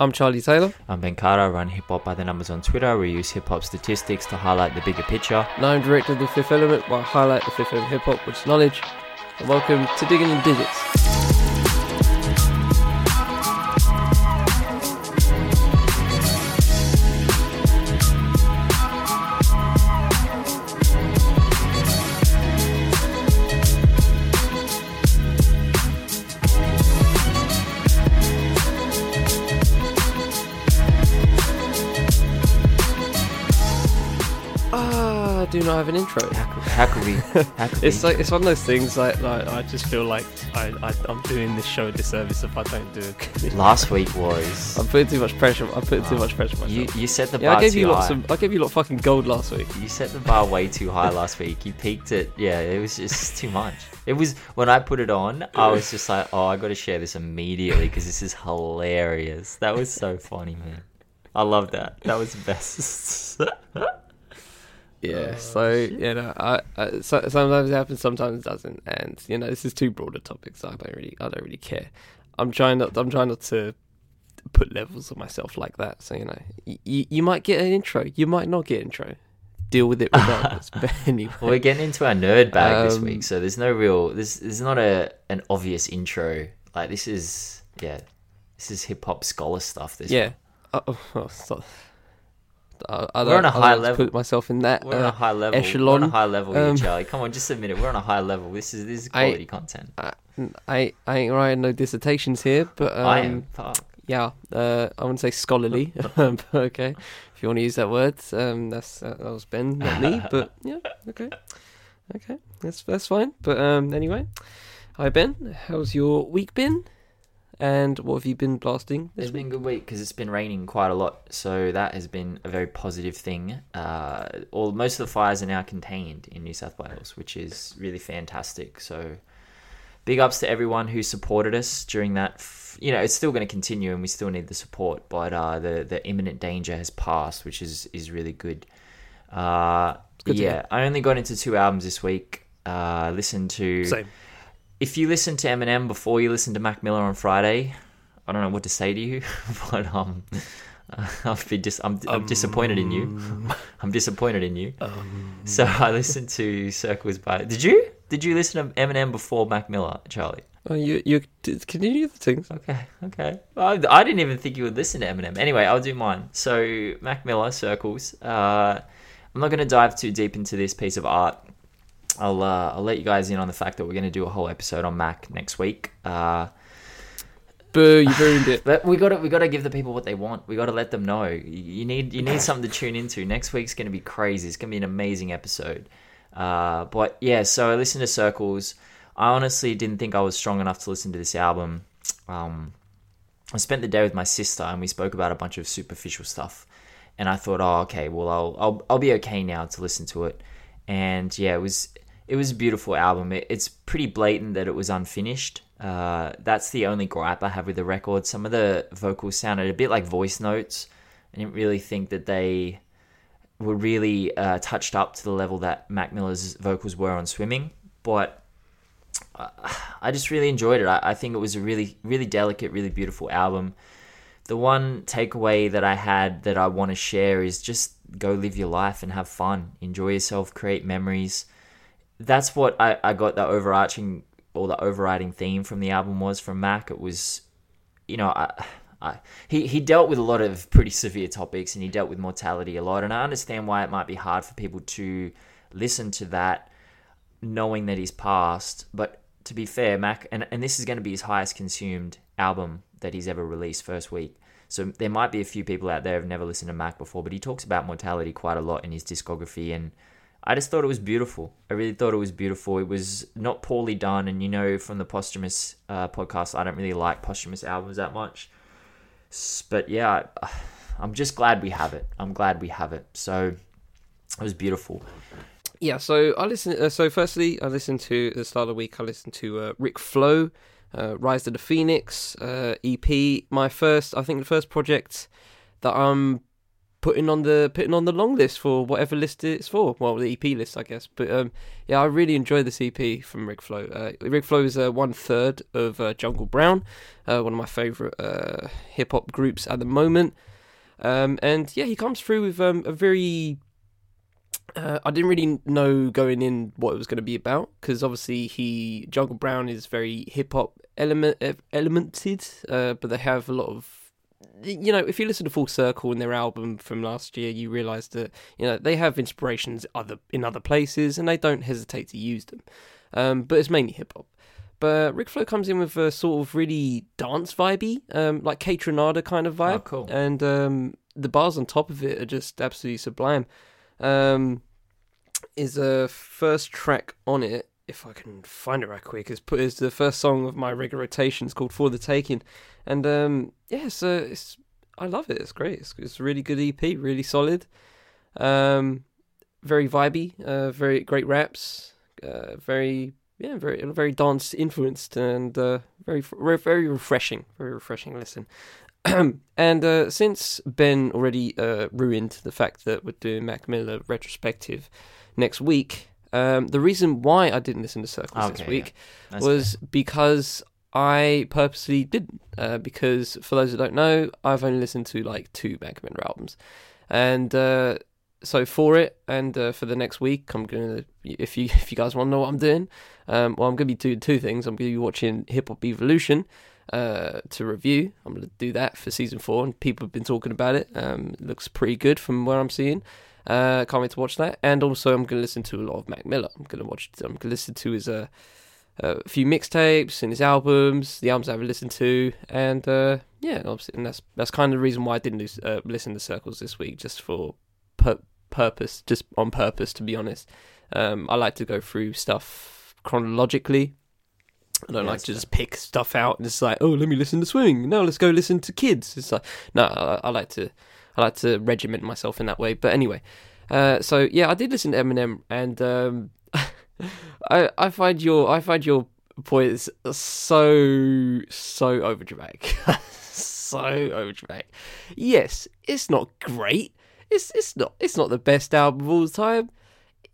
I'm Charlie Taylor. I'm Ben Carter. I run Hip Hop by the Numbers on Twitter. We use hip hop statistics to highlight the bigger picture. And I'm director of The Fifth Element, where I highlight the fifth element hip hop, which is knowledge. And welcome to Digging in Digits. Intro. How could, how could we? How could It's we? like it's one of those things like, like I just feel like I, I I'm doing this show a disservice if I don't do it. Last week was. I'm putting too much pressure. I'm putting too much pressure on You myself. you set the yeah, bar I gave too you lots high. of I gave you lot of fucking gold last week. You set the bar way too high last week. You peaked it. Yeah, it was just too much. It was when I put it on. I was just like, oh, I got to share this immediately because this is hilarious. That was so funny, man. I love that. That was the best. Yeah, so you know, I, I so, sometimes it happens, sometimes it doesn't, and you know, this is two broader topic, So I don't really, I don't really care. I'm trying not, I'm trying not to put levels on myself like that. So you know, y- y- you might get an intro, you might not get intro. Deal with it regardless. but anyway, we're getting into our nerd bag this Um, week, so there's no real. This there's not a an obvious intro. Like this is yeah, this is hip hop scholar stuff. This yeah. Uh, oh, oh, I, I We're don't, on a I high to level. Put myself in that. We're on uh, a high level. We're on a high level here, um, Charlie. Come on, just admit it. We're on a high level. This is this is I- quality content. I, I, I ain't writing no dissertations here, but um, I am. Fuck. Yeah, uh, I wouldn't say scholarly, um, but okay. If you want to use that word, um, that's uh, that was Ben, not me. But yeah, okay, okay, that's that's fine. But um, anyway, hi Ben, how's your week been? And what have you been blasting this It's been a good week because it's been raining quite a lot, so that has been a very positive thing. Uh, all most of the fires are now contained in New South Wales, which is really fantastic. So, big ups to everyone who supported us during that. F- you know, it's still going to continue, and we still need the support, but uh, the the imminent danger has passed, which is is really good. Uh, good yeah, I only got into two albums this week. Uh, listened to Same. If you listen to Eminem before you listen to Mac Miller on Friday, I don't know what to say to you, but um, I've been dis- I'm, I'm disappointed in you. I'm disappointed in you. so I listened to Circles by. Did you? Did you listen to Eminem before Mac Miller, Charlie? Oh, you you d- can you do the things? Okay, okay. I, I didn't even think you would listen to Eminem. Anyway, I'll do mine. So Mac Miller, Circles. Uh, I'm not going to dive too deep into this piece of art. I'll uh, I'll let you guys in on the fact that we're going to do a whole episode on Mac next week. Uh, Boo! You ruined it. But we got to we got to give the people what they want. We got to let them know. You need you need something to tune into. Next week's going to be crazy. It's going to be an amazing episode. Uh, but yeah, so I listened to Circles. I honestly didn't think I was strong enough to listen to this album. Um, I spent the day with my sister and we spoke about a bunch of superficial stuff. And I thought, oh, okay, well, I'll I'll I'll be okay now to listen to it. And yeah, it was it was a beautiful album. It, it's pretty blatant that it was unfinished. Uh, that's the only gripe I have with the record. Some of the vocals sounded a bit like voice notes. I didn't really think that they were really uh, touched up to the level that Mac Miller's vocals were on Swimming. But uh, I just really enjoyed it. I, I think it was a really, really delicate, really beautiful album. The one takeaway that I had that I want to share is just go live your life and have fun, enjoy yourself, create memories. That's what I, I got the overarching or the overriding theme from the album was from Mac. It was, you know, I, I, he, he dealt with a lot of pretty severe topics and he dealt with mortality a lot. And I understand why it might be hard for people to listen to that knowing that he's passed. But to be fair, Mac, and, and this is going to be his highest consumed album that he's ever released first week. So there might be a few people out there who've never listened to Mac before, but he talks about mortality quite a lot in his discography. And I just thought it was beautiful. I really thought it was beautiful. It was not poorly done. And you know, from the posthumous uh, podcast, I don't really like posthumous albums that much. But yeah, I'm just glad we have it. I'm glad we have it. So it was beautiful. Yeah, so I listened. Uh, so firstly, I listened to the start of the week. I listened to uh, Rick Flow, uh, Rise to the Phoenix uh, EP. My first, I think, the first project that I'm putting on the putting on the long list for whatever list it's for. Well, the EP list, I guess. But um, yeah, I really enjoy this EP from Rick Flow. Uh, Flow is uh, one third of uh, Jungle Brown, uh, one of my favorite uh, hip hop groups at the moment. Um, and yeah, he comes through with um, a very uh, I didn't really know going in what it was going to be about because obviously he Jungle Brown is very hip hop element elemented, uh, but they have a lot of you know if you listen to Full Circle in their album from last year, you realise that you know they have inspirations other in other places and they don't hesitate to use them, um, but it's mainly hip hop. But Rick Flow comes in with a sort of really dance vibey, um, like Kaytranada kind of vibe, Oh, cool. and um, the bars on top of it are just absolutely sublime. Um, is a first track on it, if I can find it right quick, is put is the first song of my regular rotations called "For the Taking," and um, yeah, so it's I love it. It's great. It's, it's a really good EP, really solid, um, very vibey, uh, very great raps, uh, very yeah, very very dance influenced and uh, very very refreshing, very refreshing listen. and uh, since Ben already uh, ruined the fact that we're doing Mac Miller retrospective next week, um, the reason why I didn't listen to Circles this week That's was because I purposely didn't. Uh, because for those who don't know, I've only listened to like two Mac Miller albums, and uh, so for it and uh, for the next week, I'm gonna if you if you guys want to know what I'm doing, um, well I'm gonna be doing two things. I'm gonna be watching Hip Hop Evolution uh, to review. I'm gonna do that for season four, and people have been talking about it. Um, it looks pretty good from where I'm seeing. Uh, can't wait to watch that. And also, I'm gonna listen to a lot of Mac Miller. I'm gonna watch. I'm gonna listen to his uh, a few mixtapes and his albums, the albums I haven't listened to, and uh, yeah, obviously, and that's that's kind of the reason why I didn't lose, uh, listen to Circles this week, just for pur- purpose, just on purpose, to be honest. Um, I like to go through stuff chronologically. I don't Yeah, like to just pick stuff out and it's like, oh, let me listen to Swing. No, let's go listen to Kids. It's like, no, I, I like to, I like to regiment myself in that way. But anyway, uh, so yeah, I did listen to Eminem, and um, I I find your I find your points so so overdramatic, so overdramatic. Yes, it's not great. It's it's not it's not the best album of all time,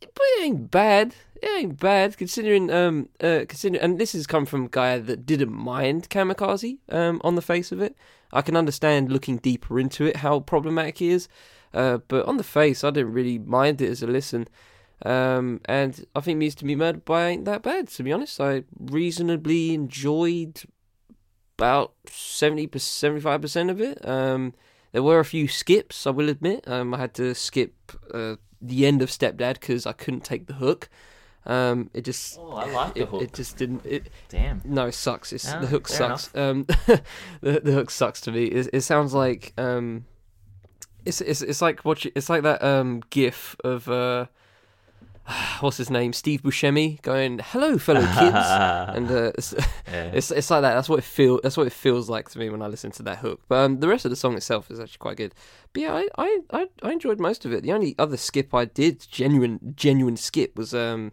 but it ain't bad. It ain't bad considering um uh considering and this has come from a guy that didn't mind Kamikaze um on the face of it. I can understand looking deeper into it how problematic he is, uh, but on the face I didn't really mind it as a listen. Um, and I think Music to Be Murdered By ain't that bad, to be honest. I reasonably enjoyed about 70 75% of it. Um, there were a few skips, I will admit. Um, I had to skip uh, the end of Stepdad because I couldn't take the hook. Um, it just. Oh, I like the hook. It just didn't. It, Damn. no, it sucks. It's Ah, the hook sucks. Um, the the hook sucks to me. It, it sounds like um, it's it's it's like watch. It's like that um gif of uh, what's his name, Steve Buscemi going, "Hello, fellow kids," and uh, it's, Yeah. it's it's like that. That's what it feel. That's what it feels like to me when I listen to that hook. But um, the rest of the song itself is actually quite good. But yeah, I, I, I, I enjoyed most of it. The only other skip I did, genuine genuine skip, was um,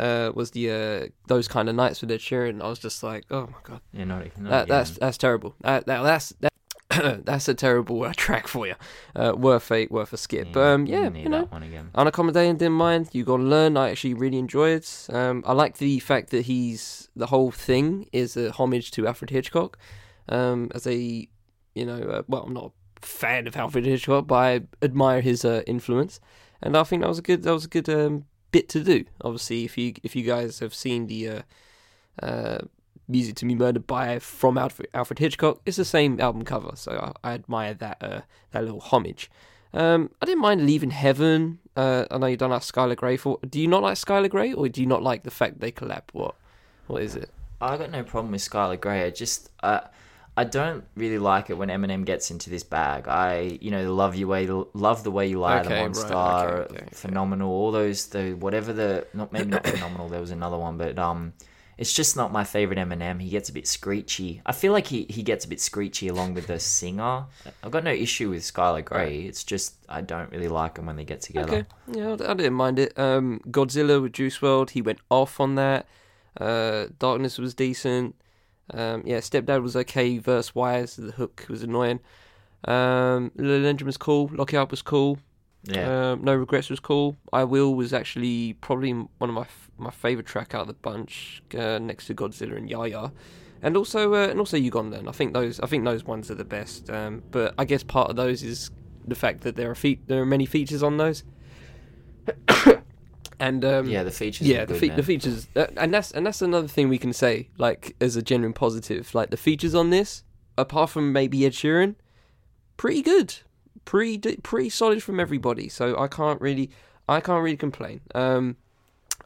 uh, was the uh, those kind of nights with Ed Sheeran. I was just like, oh my god, yeah, not, not that, that's that's terrible. That, that that's that. that's a terrible uh, track for you. Uh, worth a worth a skip. But um, yeah, you know, that one again. unaccommodating didn't mind. You gotta learn. I actually really enjoy it um, i like the fact that he's the whole thing is a homage to alfred hitchcock. Um, as a you know uh, well i'm not a fan of alfred hitchcock but i admire his uh, influence. And i think that was a good that was a good um, bit to do. Obviously if you if you guys have seen the uh, uh, music to be murdered by from alfred, alfred hitchcock it's the same album cover so i, I admire that uh, that little homage um, I didn't mind leaving Heaven. Uh, I know you don't like Skylar Grey. For do you not like Skylar Grey, or do you not like the fact they collab? What, what is it? I got no problem with Skylar Grey. I just uh, I don't really like it when Eminem gets into this bag. I you know love you way love the way you lie, Okay, the right, monster, okay, okay, okay. phenomenal. All those the whatever the not maybe not phenomenal. There was another one, but um. It's just not my favorite Eminem. He gets a bit screechy. I feel like he, he gets a bit screechy along with the singer. I've got no issue with Skylar Grey. It's just I don't really like them when they get together. Okay, yeah, I didn't mind it. Um, Godzilla with Juice WRLD, he went off on that. Uh, Darkness was decent. Um, yeah, Stepdad was okay verse wise. The hook was annoying. Um, Little Engine was cool. Lock It Up was cool. Yeah. Um, no Regrets was cool. I Will was actually probably one of my f- my favorite track out of the bunch, uh, next to Godzilla and Yah Yah, and also uh, and also Ugandan. I think those I think those ones are the best. Um, but I guess part of those is the fact that there are fe- there are many features on those. and um, yeah, the features. yeah, the, fe- the features, uh, and that's and that's another thing we can say, like as a genuine positive. Like the features on this, apart from maybe Ed Sheeran, pretty good, pretty pretty solid from everybody. So I can't really, I can't really complain. Um,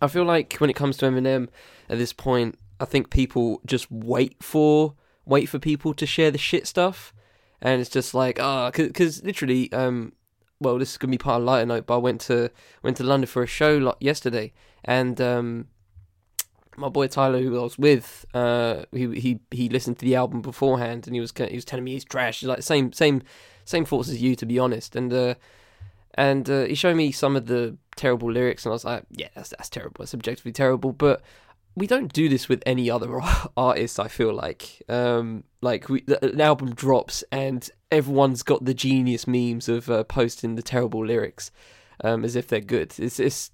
I feel like when it comes to Eminem, at this point, I think people just wait for wait for people to share the shit stuff, and it's just like ah, because literally, um, well, this is gonna be part of lighter note, but I went to went to London for a show like yesterday, and um, my boy Tyler, who I was with, uh, he he he listened to the album beforehand, and he was he was telling me he's trash. He's like same same same thoughts as you, to be honest, and uh, and uh, he showed me some of the terrible lyrics, and I was like, yeah, that's that's terrible. It's objectively terrible, but we don't do this with any other artist. I feel like, um, like we, an album drops and everyone's got the genius memes of uh, posting the terrible lyrics, um, as if they're good. It's it's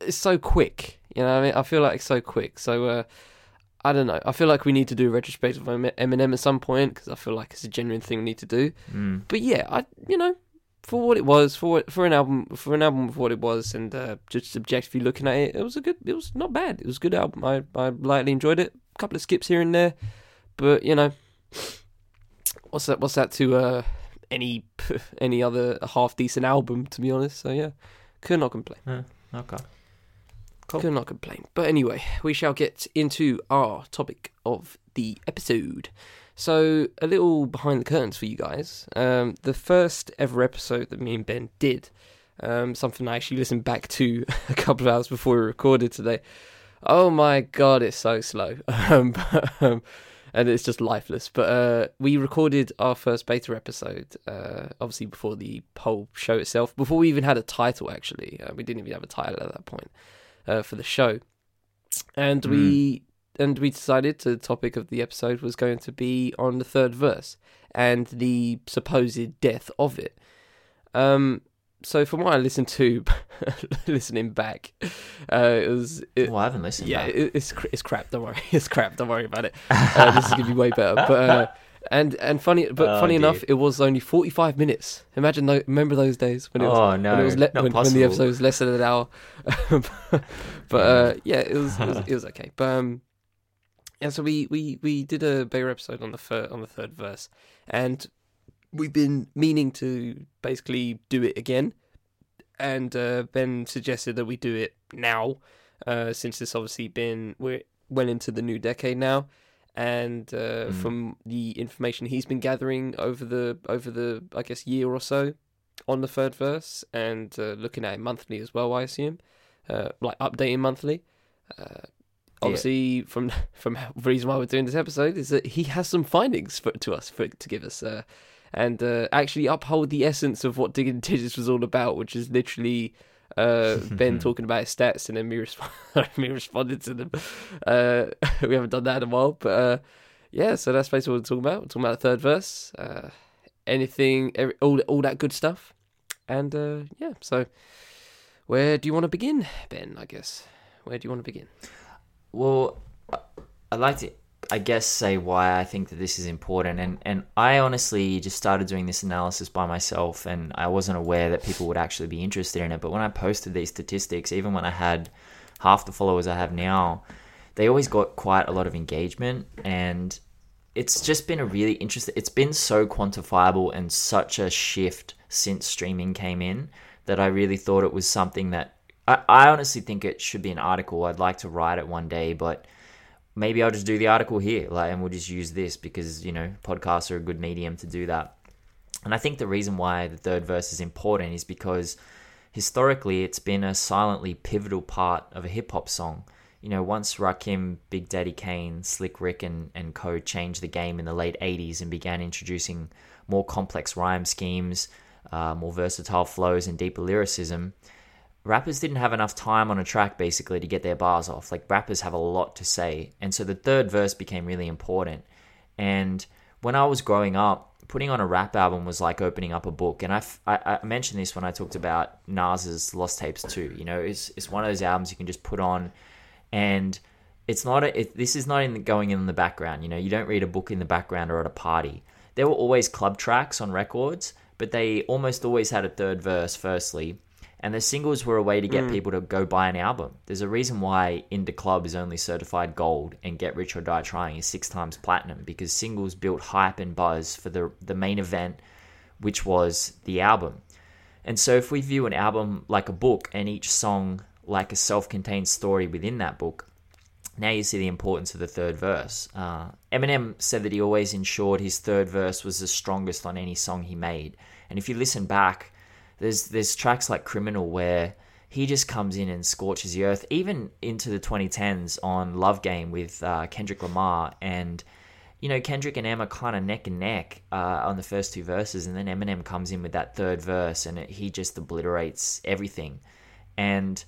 it's so quick, you know. I mean, I feel like it's so quick. So uh, I don't know. I feel like we need to do a retrospective of Eminem at some point because I feel like it's a genuine thing we need to do. Mm. But yeah, I you know for what it was, for what, for an album, for an album of what it was, and uh, just subjectively looking at it, it was a good. It was not bad. It was a good album. I I lightly enjoyed it. A couple of skips here and there, but you know, what's that? What's that to uh, any any other half decent album? To be honest, so yeah, could not complain. Yeah, okay. Cool. Could not complain. But anyway, we shall get into our topic of the episode. So, a little behind the curtains for you guys. Um, the first ever episode that me and Ben did, um, something I actually listened back to a couple of hours before we recorded today. Oh my god, it's so slow. Um, but, um, and it's just lifeless. But uh, we recorded our first beta episode, uh, obviously before the whole show itself, before we even had a title, actually. Uh, we didn't even have a title at that point uh, for the show. And Mm. we and we decided the topic of the episode was going to be on the third verse and the supposed death of it. Um, so from what I listened to, listening back, uh, it was it, Well, I haven't listened. yeah, it, it's it's crap. Don't worry, it's crap. Don't worry about it. Uh, this is gonna be way better. But uh, and and funny, but Oh, funny enough, it was only forty five minutes. Imagine, tho- remember those days when it was oh no, when it was le- when, when the episode was less than an hour. but uh, yeah, it was, it was it was okay. But um, yeah, so we we we did a bigger episode on the third on the third verse, and we've been meaning to basically do it again. And uh, Ben suggested that we do it now, uh, since it's obviously been we're well into the new decade now, and uh, Mm. from the information he's been gathering over the over the I guess year or so on the third verse, and uh, looking at it monthly as well, I assume, uh, like updating monthly. Uh, obviously, from from the reason why we're doing this episode is that he has some findings for to us for to give us. Uh, and uh, actually uphold the essence of what Digging Digits was all about, which is literally uh, Ben talking about his stats and then me, resp- me responding to them. Uh, we haven't done that in a while, but uh, yeah, so that's basically what we're talking about. We're talking about the third verse, uh, anything, every, all all that good stuff, and uh, yeah. So where do you want to begin, Ben? I guess where do you want to begin? Well, I- I'd like to, I guess, say why I think that this is important. And, and I honestly just started doing this analysis by myself, and I wasn't aware that people would actually be interested in it. But when I posted these statistics, even when I had half the followers I have now, they always got quite a lot of engagement. And it's just been a really interesting, it's been so quantifiable and such a shift since streaming came in that I really thought it was something that I, I honestly think it should be an article. I'd like to write it one day, but maybe I'll just do the article here, like, and we'll just use this because you know podcasts are a good medium to do that. And I think the reason why the third verse is important is because historically it's been a silently pivotal part of a hip hop song. You know, once Rakim, Big Daddy Kane, Slick Rick, and, and co changed the game in the late 80s and began introducing more complex rhyme schemes, uh, more versatile flows, and deeper lyricism, rappers didn't have enough time on a track basically to get their bars off. Like rappers have a lot to say. And so the third verse became really important. And when I was growing up, putting on a rap album was like opening up a book. And I, I mentioned this when I talked about Nas's Lost Tapes too. You know, it's it's one of those albums you can just put on, and it's not a, it, this is not in the, going in the background. You know, you don't read a book in the background or at a party. There were always club tracks on records, but they almost always had a third verse. Firstly, and the singles were a way to get mm. people to go buy an album. There's a reason why In Da Club is only certified gold and Get Rich or Die Trying is six times platinum because singles built hype and buzz for the the main event, which was the album. And so if we view an album like a book and each song like a self-contained story within that book, now you see the importance of the third verse. Uh, Eminem said that he always ensured his third verse was the strongest on any song he made. And if you listen back, there's there's tracks like Criminal where he just comes in and scorches the earth, even into the 2010s on Love Game with uh, Kendrick Lamar. And, you know, Kendrick and Emma kind of neck and neck uh, on the first two verses. And then Eminem comes in with that third verse and it, he just obliterates everything. And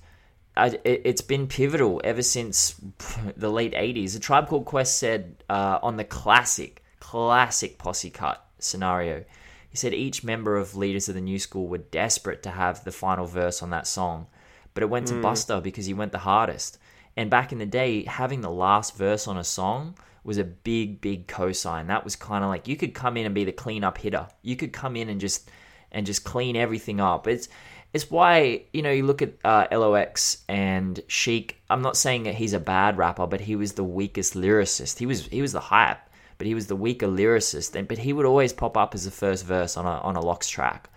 I, it, has been pivotal ever since the late 80s. A Tribe Called Quest said uh, on the classic, classic posse cut scenario, he said each member of Leaders of the New School were desperate to have the final verse on that song, but it went to mm. Busta because he went the hardest. And back in the day, having the last verse on a song was a big, big cosign. That was kind of like you could come in and be the cleanup hitter. You could come in and just and just clean everything up. It's it's why you know you look at uh, LOX and Sheek. I'm not saying that he's a bad rapper, but he was the weakest lyricist. He was he was the hype but he was the weaker lyricist. But he would always pop up as the first verse on a on a LOX track,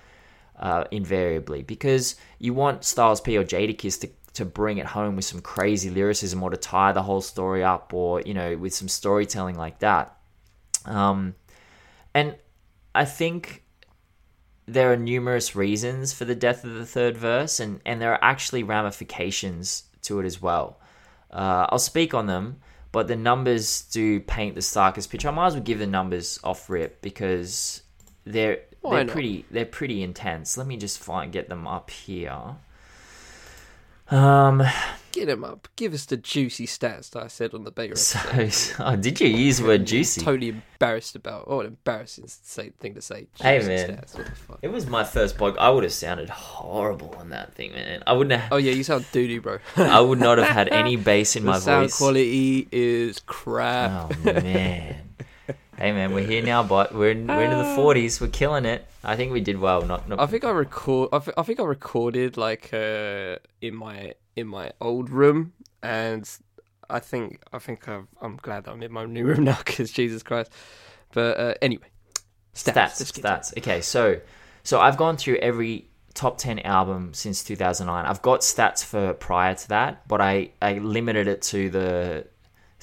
uh, invariably, because you want Styles P or Jadakiss to to bring it home with some crazy lyricism or to tie the whole story up or you know with some storytelling like that. Um, and I think there are numerous reasons for the death of the third verse, and, and there are actually ramifications to it as well. Uh, I'll speak on them, but the numbers do paint the starkest picture. I might as well give the numbers off rip because they're Why they're not? pretty they're pretty intense. Let me just find get them up here. Um, Get him up. Give us the juicy stats that I said on the Beggar so, oh, did you use the word juicy? Totally embarrassed about. Oh, an embarrassing thing to say. Juicy hey man, it was my first blog. I would have sounded horrible on that thing, man. I wouldn't have. Oh yeah, you sound doo doo, bro. I would not have had any bass in the my sound voice. Sound quality is crap. Oh man. Hey man, we're here now, but we're in, we're into the forties. We're killing it. I think we did well. Not, not. I think I record. I, th- I think I recorded like uh, in my in my old room, and I think I think i am glad that I'm in my new room now because Jesus Christ. But uh, anyway, stats, stats. stats. Okay, so so I've gone through every top 10 album since 2009 i've got stats for prior to that but i i limited it to the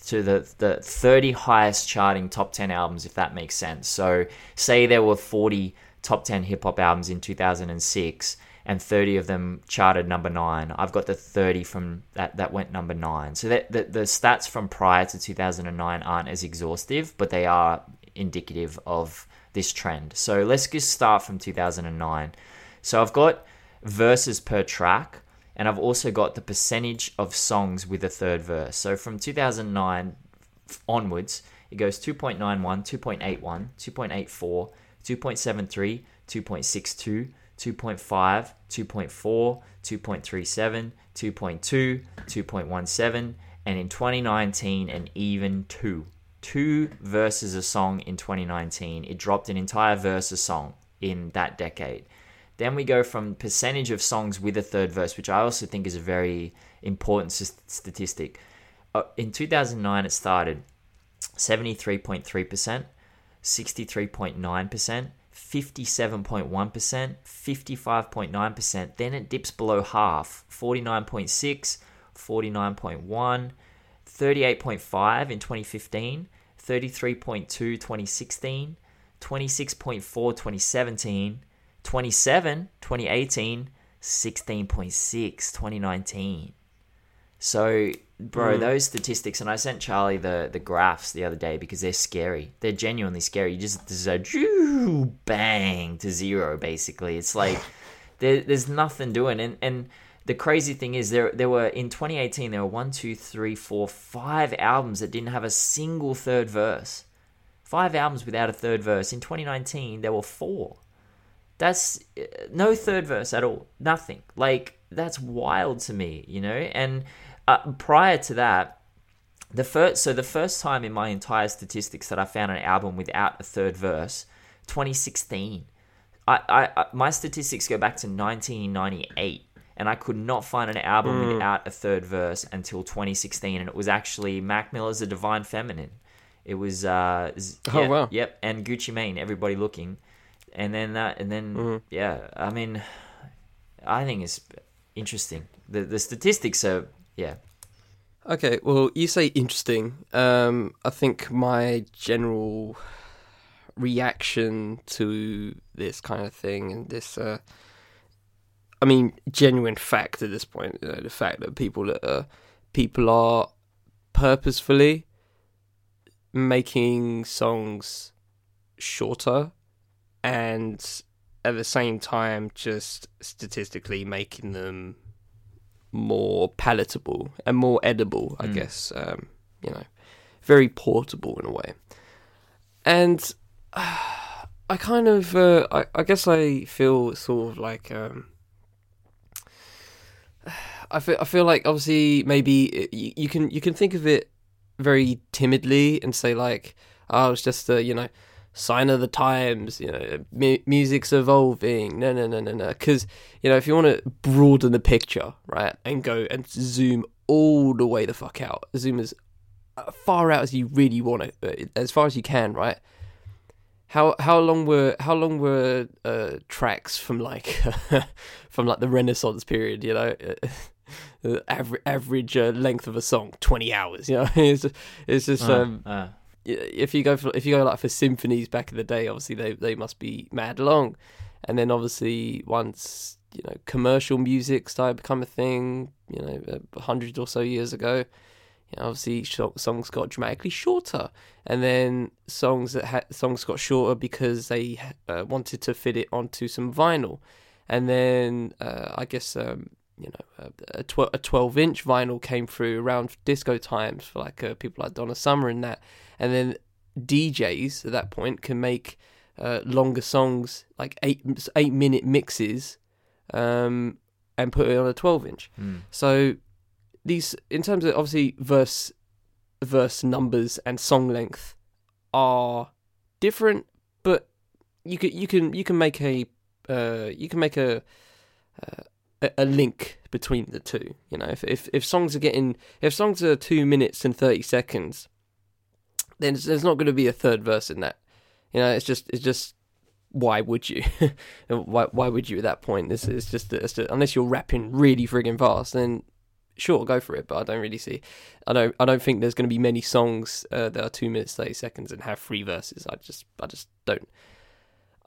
to the, the 30 highest charting top 10 albums, if that makes sense. So, say there were 40 top 10 hip hop albums in 2006 and 30 of them charted number nine. I've got the 30 from that, that went number nine. So, that, the, the stats from prior to 2009 aren't as exhaustive, but they are indicative of this trend. So, let's just start from 2009. So, I've got verses per track and I've also got the percentage of songs with a third verse. So from 2009 onwards, it goes 2.91, 2.81, 2.84, 2.73, 2.62, 2.5, 2.4, 2.37, 2.2, 2.17, and in 2019, an even 2. Two verses a song in 2019. It dropped an entire verse a song in that decade. Then we go from percentage of songs with a third verse, which I also think is a very important statistic. Uh, in 2009, it started 73.3%, 63.9%, 57.1%, 55.9%. Then it dips below half 49.6, 49.1, 38.5 in 2015, 33.2 2016, 26.4 2017, 27, 2018, 16.6, 2019. So, bro, mm. those statistics, and I sent Charlie the, the graphs the other day because they're scary. They're genuinely scary. You just, there's a bang to zero, basically. It's like there, there's nothing doing. And, and the crazy thing is, there, there were, in 2018, there were one, two, three, four, five albums that didn't have a single third verse. Five albums without a third verse. In 2019, there were four. That's uh, no third verse at all. Nothing. Like that's wild to me, you know. And uh, prior to that, the first so the first time in my entire statistics that I found an album without a third verse, 2016. I, I, I my statistics go back to 1998 and I could not find an album Mm. without a third verse until 2016, and it was actually Mac Miller's "The Divine Feminine." It was, uh, Oh, yeah, wow. yep, and Gucci Mane, "Everybody Looking," and then that, and then Mm. yeah, I mean, I think it's interesting. The the statistics are yeah, Okay, well, you say interesting. Um, I think my general reaction to this kind of thing and this, uh, I mean, genuine fact at this point, you know, the fact that people that are, people are purposefully making songs shorter and at the same time just statistically making them more palatable and more edible, I Mm. guess. Um, you know, very portable in a way. And uh, I kind of, uh, I, I guess I feel sort of like, um, I feel, I feel like obviously maybe you, you can you can think of it very timidly and say like, oh, it's just a you know sign of the times. You know, mu- music's evolving. No, no, no, no, no. Because you know, if you want to broaden the picture, right, and go and zoom all the way the fuck out, zoom as far out as you really want to, as far as you can, right. How how long were how long were uh, tracks from like from like the Renaissance period? You know, average average uh, length of a song twenty hours. You know, it's it's just Uh, um, uh, if you go for if you go like for symphonies back in the day, obviously they they must be mad long, and then obviously once you know commercial music started become a thing, you know, a hundred or so years ago, you know, obviously songs got dramatically shorter, and then songs that had songs got shorter because they uh, wanted to fit it onto some vinyl, and then uh, I guess um, you know a, a, tw- a twelve inch vinyl came through around disco times for like uh, people like Donna Summer and that, and then DJs at that point can make uh, longer songs like eight eight minute mixes, um, and put it on a twelve inch. mm, So these, in terms of obviously verse, verse numbers and song length, are different, but you can you can you can make a uh, you can make a, uh, a link between the two. You know, if if if songs are getting if songs are two minutes and thirty seconds, then there's- not going to be a third verse in that. You know, it's just it's just why would you? why why would you at that point? This is just, it's just unless you're rapping really friggin' fast, then sure go for it. But I don't really see. I don't I don't think there's going to be many songs uh, that are two minutes thirty seconds and have three verses. I just I just don't.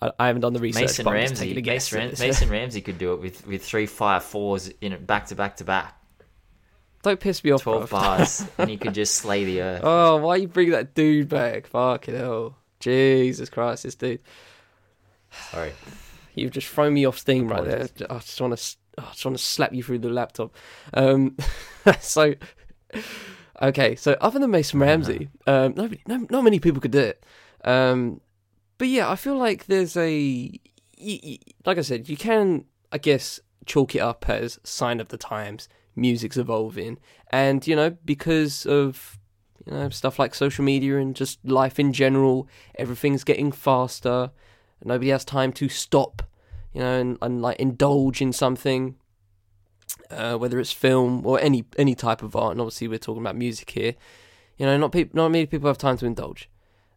I, I haven't done the research. Mason but I'm just Ramsey, Mason, Ram- Mason Ramsey could do it with with three five fours in it back to back to back, don't piss me off, twelve bruv. bars, and he could just slay the earth. Oh, why you bring that dude back? Fucking hell. Jesus Christ, this dude. Sorry, You've just thrown me off steam right there. I just want to, I just want to slap you through the laptop. Um, so, okay. So other than Mason Ramsey, um, nobody, no, not many people could do it. Um, but yeah, I feel like there's a. like I said, you can, I guess, chalk it up as sign of the times. Music's evolving, and you know, because of you know stuff like social media and just life in general, everything's getting faster. Nobody has time to stop, you know, and, and like indulge in something, uh, whether it's film or any any type of art. And obviously, we're talking about music here. You know, not peop not many people have time to indulge.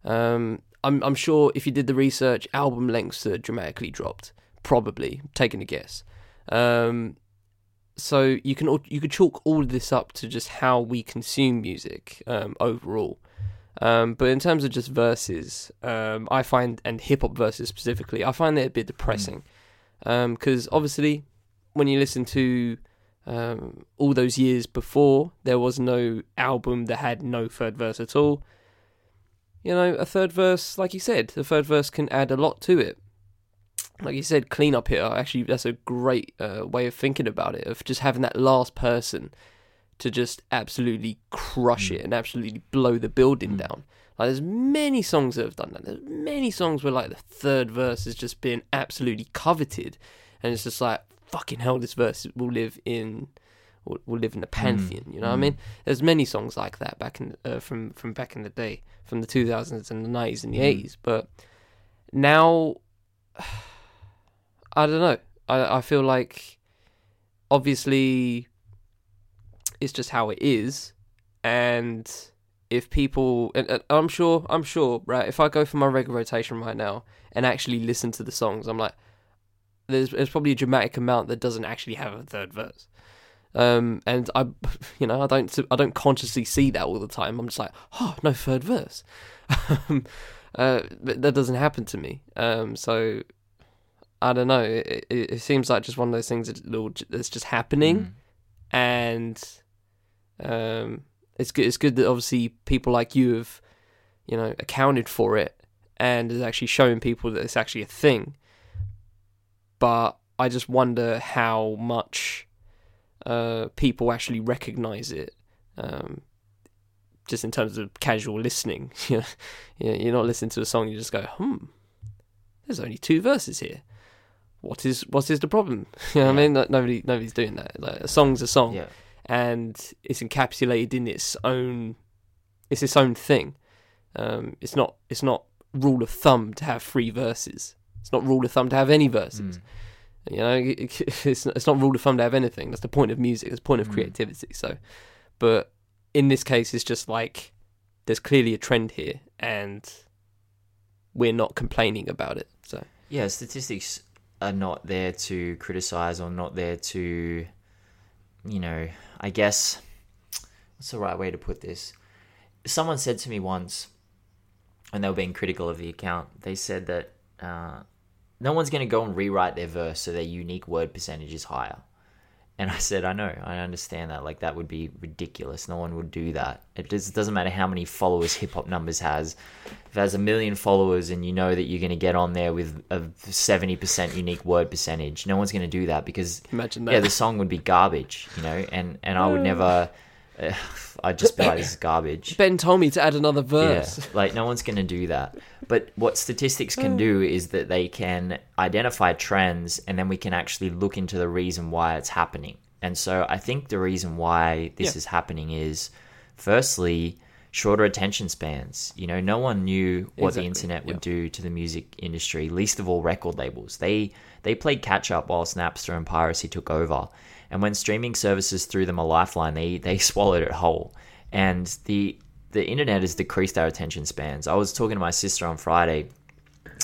Um, I'm I'm sure if you did the research, album lengths are dramatically dropped. Probably, taking a guess. Um, so you can you could chalk all of this up to just how we consume music um, overall. Um, but in terms of just verses, um, I find and hip hop verses specifically, I find it a bit depressing because obviously when you listen to um, all those years before, there was no album that had no third verse at all. You know, a third verse, like you said, the third verse can add a lot to it. Like you said, clean up here. Actually, that's a great uh, way of thinking about it. Of just having that last person to just absolutely crush Mm. it and absolutely blow the building Mm. down. Like there's many songs that have done that. There's many songs where like the third verse has just been absolutely coveted, and it's just like fucking hell, this verse will live in will, will live in the pantheon. You know what I mm. mean? There's many songs like that back in uh, from from back in the day, from the 2000s and the 90s and the Mm. 80s. But now, I don't know. I I feel like obviously it's just how it is, and if people and, and I'm sure I'm sure right if I go for my regular rotation right now and actually listen to the songs, I'm like. There's, there's probably a dramatic amount that doesn't actually have a third verse um, and I, you know, I don't, I don't consciously see that all the time. I'm just like, oh, no third verse. um, uh, but that doesn't happen to me. Um, so I don't know. It, it, it seems like just one of those things that will j- that's just happening, Mm. and um, it's good. It's good that obviously people like you have, you know, accounted for it and is actually showing people that it's actually a thing. But I just wonder how much uh, people actually recognize it. Um, just in terms of casual listening, you know, You- you're not listening to a song, you just go, "Hmm, there's only two verses here. What is what is the problem?" You know what I mean? Like, nobody nobody's doing that. Like a song's a song, Yeah. and it's encapsulated in its own. It's its own thing. Um, it's not. It's not rule of thumb to have three verses. It's not rule of thumb to have any verses. Mm. You know, it- it- it's not, it's not rule of thumb to have anything. That's the point of music. It's the point of Mm. creativity. So, but in this case, it's just like there's clearly a trend here, and we're not complaining about it. So, Yeah, statistics are not there to criticize or not there to, you know, I guess, what's the right way to put this? Someone said to me once, when they were being critical of the account, they said that uh, no one's going to go and rewrite their verse so their unique word percentage is higher. And I said, I know, I understand that. Like, that would be ridiculous. No one would do that. It just doesn't matter how many followers Hip Hop Numbers has. If it has a million followers and you know that you're going to get on there with a 70% unique word percentage, no one's going to do that because, imagine that. yeah, the song would be garbage, you know? And, and I would never, uh, I'd just be like, this is garbage. ben told me to add another verse. Yeah, like no one's going to do that. But what statistics can hmm. do is that they can identify trends and then we can actually look into the reason why it's happening. And so I think the reason why this Yeah. is happening is firstly shorter attention spans. You know, no one knew what the internet would do to the music industry, least of all record labels. They they played catch up while Napster and piracy took over. And when streaming services threw them a lifeline, they they swallowed it whole. And the the internet has decreased our attention spans. I was talking to my sister on Friday,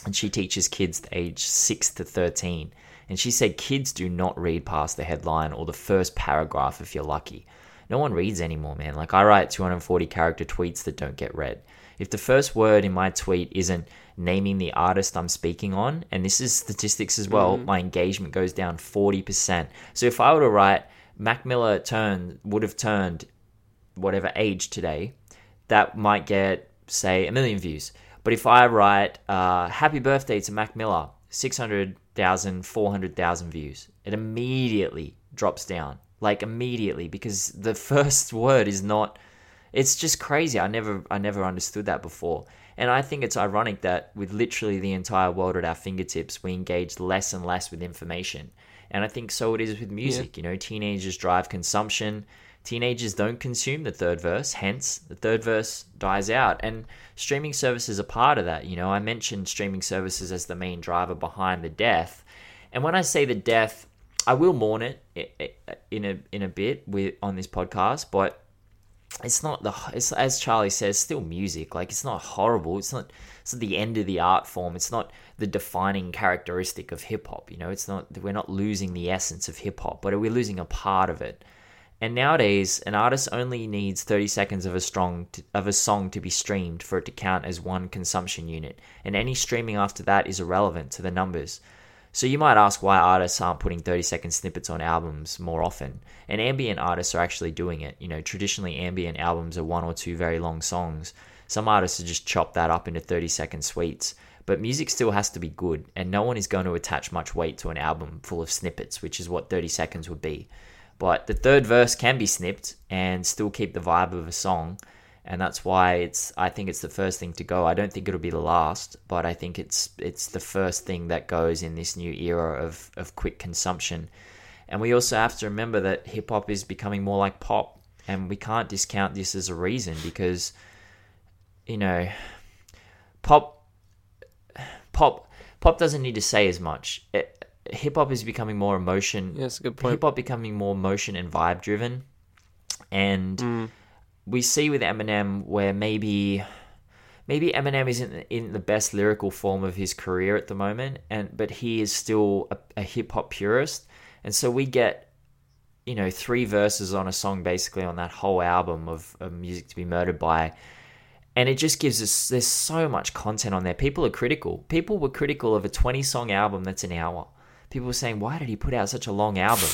and she teaches kids age six to thirteen, and she said kids do not read past the headline or the first paragraph if you're lucky. No one reads anymore, man. Like I write 240 character tweets that don't get read. If the first word in my tweet isn't naming the artist I'm speaking on, and this is statistics as well, my engagement goes down 40%. So if I were to write Mac Miller turned would have turned whatever age today, that might get say a million views. But if I write uh, "Happy Birthday to Mac Miller," 600,000, 400,000 views, it immediately drops down, like immediately, because the first word is not. It's just crazy. I never, I never understood that before, and I think it's ironic that with literally the entire world at our fingertips, we engage less and less with information. And I think so it is with music. You know, teenagers drive consumption teenagers don't consume the third verse hence the third verse dies out and streaming services are part of that you know i mentioned streaming services as the main driver behind the death and when i say the death i will mourn it i- i- in a in a bit with on this podcast but it's not the it's as Charlie says still music like it's not horrible it's not it's not the end of the art form it's not the defining characteristic of hip hop you know it's not we're not losing the essence of hip hop but we're losing a part of it? And nowadays an artist only needs 30 seconds of a strong of a song to be streamed for it to count as one consumption unit and any streaming after that is irrelevant to the numbers so you might ask why artists aren't putting 30 second snippets on albums more often. And ambient artists are actually doing it. You know, traditionally ambient albums are one or two very long songs. Some artists have just chopped that up into 30 second suites. But music still has to be good, and no one is going to attach much weight to an album full of snippets, which is what 30 seconds would be. But the third verse can be snipped and still keep the vibe of a song. And that's why it's. I think it's the first thing to go. I don't think it'll be the last, but I think it's it's the first thing that goes in this new era of of quick consumption. And we also have to remember that hip hop is becoming more like pop, and we can't discount this as a reason because, you know, pop, pop, pop doesn't need to say as much. Hip hop is becoming more emotion. Yeah, that's a good point. Hip hop becoming more motion and vibe driven, and Mm. We see with Eminem where maybe maybe Eminem isn't in the best lyrical form of his career at the moment, and but he is still a, a hip hop purist, and so we get you know three verses on a song basically on that whole album of, of music to be murdered by. And it just gives us, there's so much content on there. People are critical. People were critical of a 20 song album that's an hour. People were saying, why did he put out such a long album?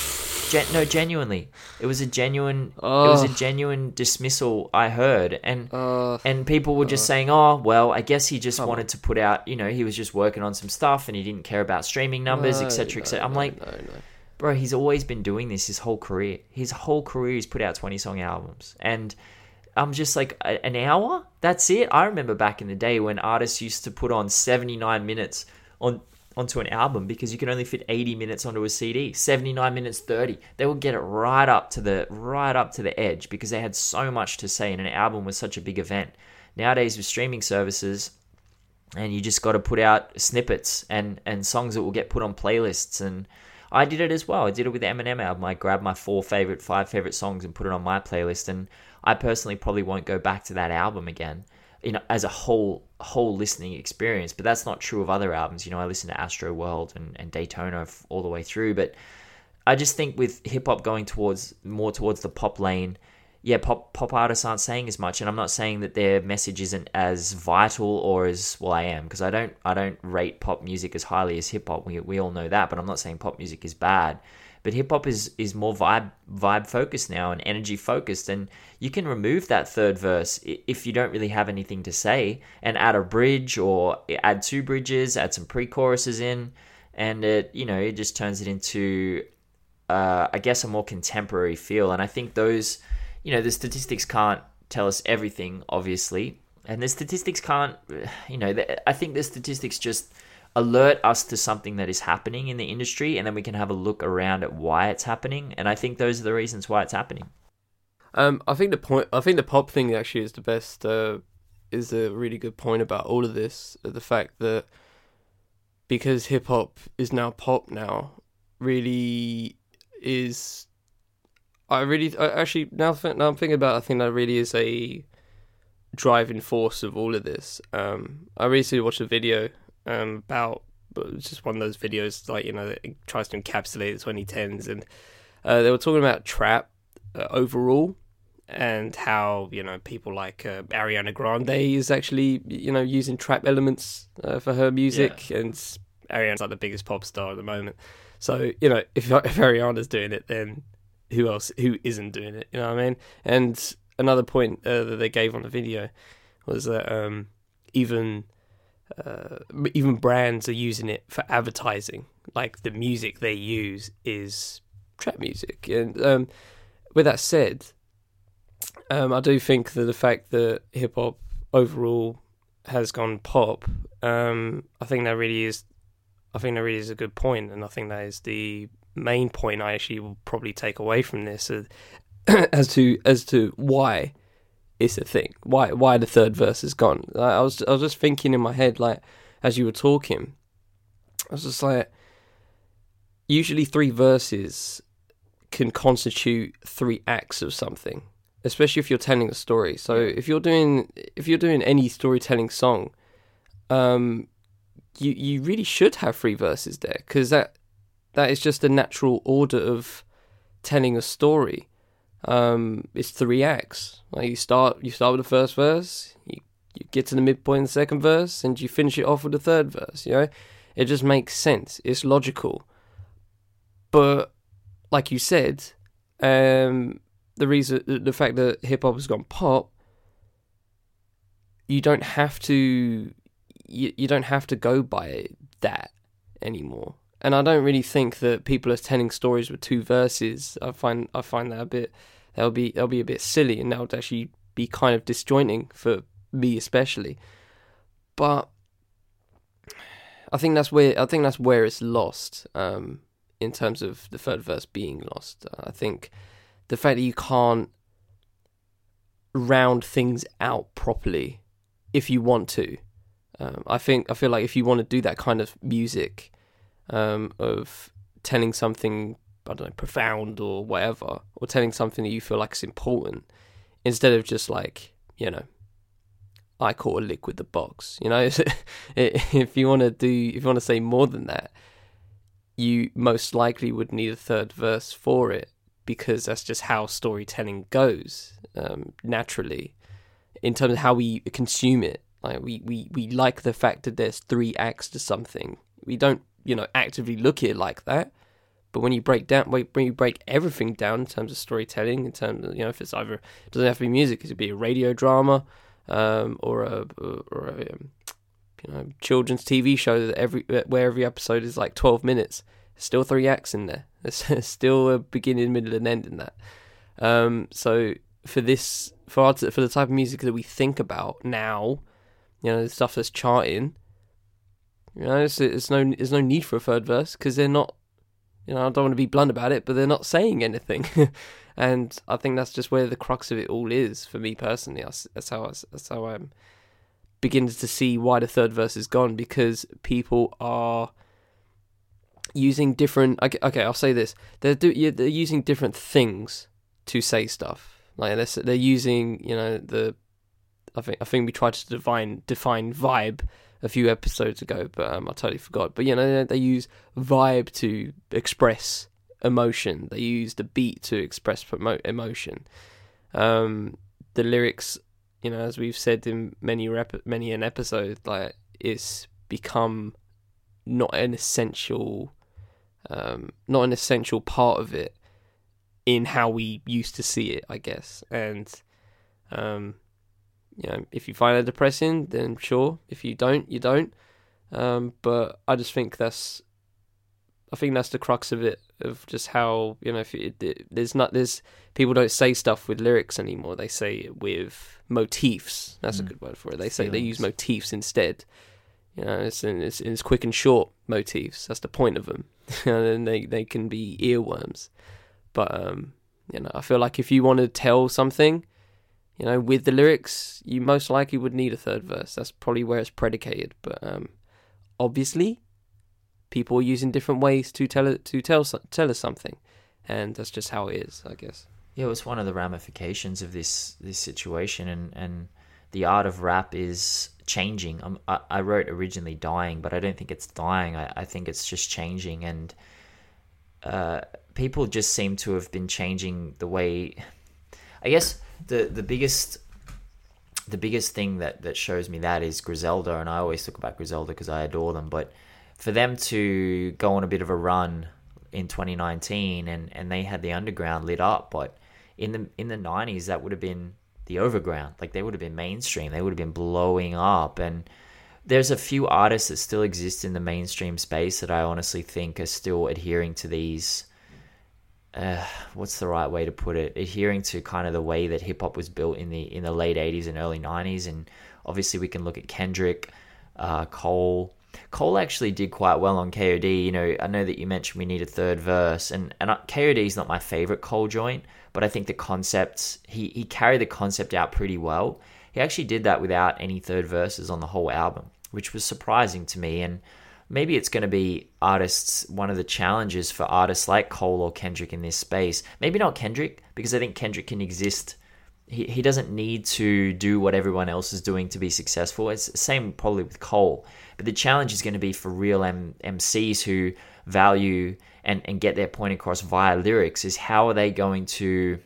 Gen- no, genuinely, it was a genuine, it was a genuine dismissal I heard, and Uh, and people were just saying, oh, well, I guess he just wanted to put out, you know, he was just working on some stuff and he didn't care about streaming numbers, no, etc., no, etc. I'm no, like, no, no. bro, he's always been doing this his whole career. His whole career, he's put out 20 song albums. And I'm just like, an hour? That's it? I remember back in the day when artists used to put on 79 minutes on onto an album because you can only fit 80 minutes onto a CD 79 minutes 30 they would get it right up to the right up to the edge because they had so much to say and an album was such a big event nowadays with streaming services and you just got to put out snippets and and songs that will get put on playlists and I did it as well. I did it with the Eminem album. I grabbed my four favorite, five favorite songs and put it on my playlist. And I personally probably won't go back to that album again, you know, as a whole whole listening experience. But that's not true of other albums. You know, I listen to Astro World and, and Daytona all the way through. But I just think with hip hop going towards more towards the pop lane, yeah, pop pop artists aren't saying as much, and I'm not saying that their message isn't as vital or as well. I am because I don't I don't rate pop music as highly as hip hop. We we all know that, but I'm not saying pop music is bad. But hip hop is is more vibe vibe focused now and energy focused, and you can remove that third verse if you don't really have anything to say, and add a bridge or add two bridges, add some pre-choruses in, and it you know it just turns it into uh, I guess a more contemporary feel. And I think those, you know, the statistics can't tell us everything, obviously, and the statistics can't, you know, I think the statistics just alert us to something that is happening in the industry, and then we can have a look around at why it's happening. And I think those are the reasons why it's happening. Um, I think the point. I think the pop thing actually is the best. Uh, is a really good point about all of this. uh, The fact that because hip hop is now pop now, really is. I really, I actually now, th- now I'm thinking about. It, I think that really is a driving force of all of this. Um, I recently watched a video um, about just one of those videos like you know that tries to encapsulate the 2010s, and uh, they were talking about trap uh, overall and how you know people like uh, Ariana Grande is actually you know using trap elements uh, for her music, and Ariana's like the biggest pop star at the moment. So you know if if Ariana's doing it, then who else? Who isn't doing it? You know what I mean? And another point uh, that they gave on the video was that um, even uh, even brands are using it for advertising. Like the music they use is trap music, and um, with that said, um, I do think that the fact that hip hop overall has gone pop, um, I think that really is, I think that really is a good point, and I think that is the main point I actually will probably take away from this, uh, as to as to why it's a thing, why why the third verse is gone. Like, I was I was just thinking in my head, like as you were talking, I was just like, usually three verses can constitute three acts of something especially if you're telling a story. So if you're doing if you're doing any storytelling song, um, you you really should have three verses there because that that is just a natural order of telling a story. Um, it's three acts. Like you start you start with the first verse, you you get to the midpoint of the second verse, and you finish it off with the third verse. You know, it just makes sense. It's logical. But like you said, um, the reason the fact that hip hop has gone pop you don't have to you, you don't have to go by that anymore and i don't really think that people are telling stories with two verses i find i find that a bit that'll be that'll be a bit silly and that would actually be kind of disjointing for me especially. But I think that's where I think that's where it's lost um, in terms of the third verse being lost. I think the fact that you can't round things out properly if you want to. Um, I think I feel like if you want to do that kind of music um, of telling something I don't know profound or whatever, or telling something that you feel like is important, instead of just like you know I caught a lick with the box. You know, if you want to do, if you want to say more than that, you most likely would need a third verse for it because that's just how storytelling goes um, naturally in terms of how we consume it. Like we, we, we like the fact that there's three acts to something. We don't, you know, actively look at it like that. But when you break down, when you break everything down in terms of storytelling, in terms of, you know, if it's either, it doesn't have to be music, it could be a radio drama, um, or a or a um, you know children's TV show that every where every episode is like twelve minutes. There's still three acts in there. There's still a beginning, middle, and end in that. Um, so for this, for our, for the type of music that we think about now, you know, the stuff that's charting, you know, it's, it's no, there's no need for a third verse because they're not, you know, I don't want to be blunt about it, but they're not saying anything. and I think that's just where the crux of it all is for me personally. That's how I, that's how I'm beginning to see why the third verse is gone because people are using different. Okay, okay I'll say this: they're do, they're using different things to say stuff. Like they're they're using you know the. I think I think we tried to define define vibe a few episodes ago, but um, I totally forgot. But you know they, they use vibe to express emotion. They use the beat to express promote emotion. Um, the lyrics, you know, as we've said in many rep- many an episode, like it's become not an essential, um, not an essential part of it in how we used to see it, I guess. And um, you know, if you find it depressing, then sure. If you don't, you don't. Um, but I just think that's I think that's the crux of it, of just how you know, if it, it, there's not there's people don't say stuff with lyrics anymore. They say it with motifs. That's mm. a good word for it. They say they use motifs instead. You know, it's, it's, it's quick and short motifs. That's the point of them, and they they can be earworms. But um, you know, I feel like if you want to tell something, you know, with the lyrics, you most likely would need a third verse. That's probably where it's predicated. But um, obviously, people are using different ways to tell it to tell tell us something, and that's just how it is, I guess. Yeah, it was one of the ramifications of this this situation, and and the art of rap is changing. Um, I, I wrote originally dying, but I don't think it's dying. I, I think it's just changing, and uh, people just seem to have been changing the way. I guess the the biggest the biggest thing that that shows me that is Griselda, and I always talk about Griselda because I adore them, but for them to go on a bit of a run in 2019 and, and they had the underground lit up, but in the in the 90s that would have been the overground. Like they would have been mainstream. They would have been blowing up and there's a few artists that still exist in the mainstream space that I honestly think are still adhering to these uh, what's the right way to put it? Adhering to kind of the way that hip hop was built in the in the late '80s and early '90s, and obviously we can look at Kendrick, uh, Cole, Cole actually did quite well on KOD. You know, I know that you mentioned we need a third verse, and and KOD is not my favorite Cole joint, but I think the concepts he he carried the concept out pretty well. He actually did that without any third verses on the whole album, which was surprising to me. And maybe it's going to be artists one of the challenges for artists like Cole or Kendrick in this space. Maybe not Kendrick because I think Kendrick can exist he, he doesn't need to do what everyone else is doing to be successful. It's the same probably with Cole. But the challenge is going to be for real M- MCs who value and, and get their point across via lyrics is how are they going to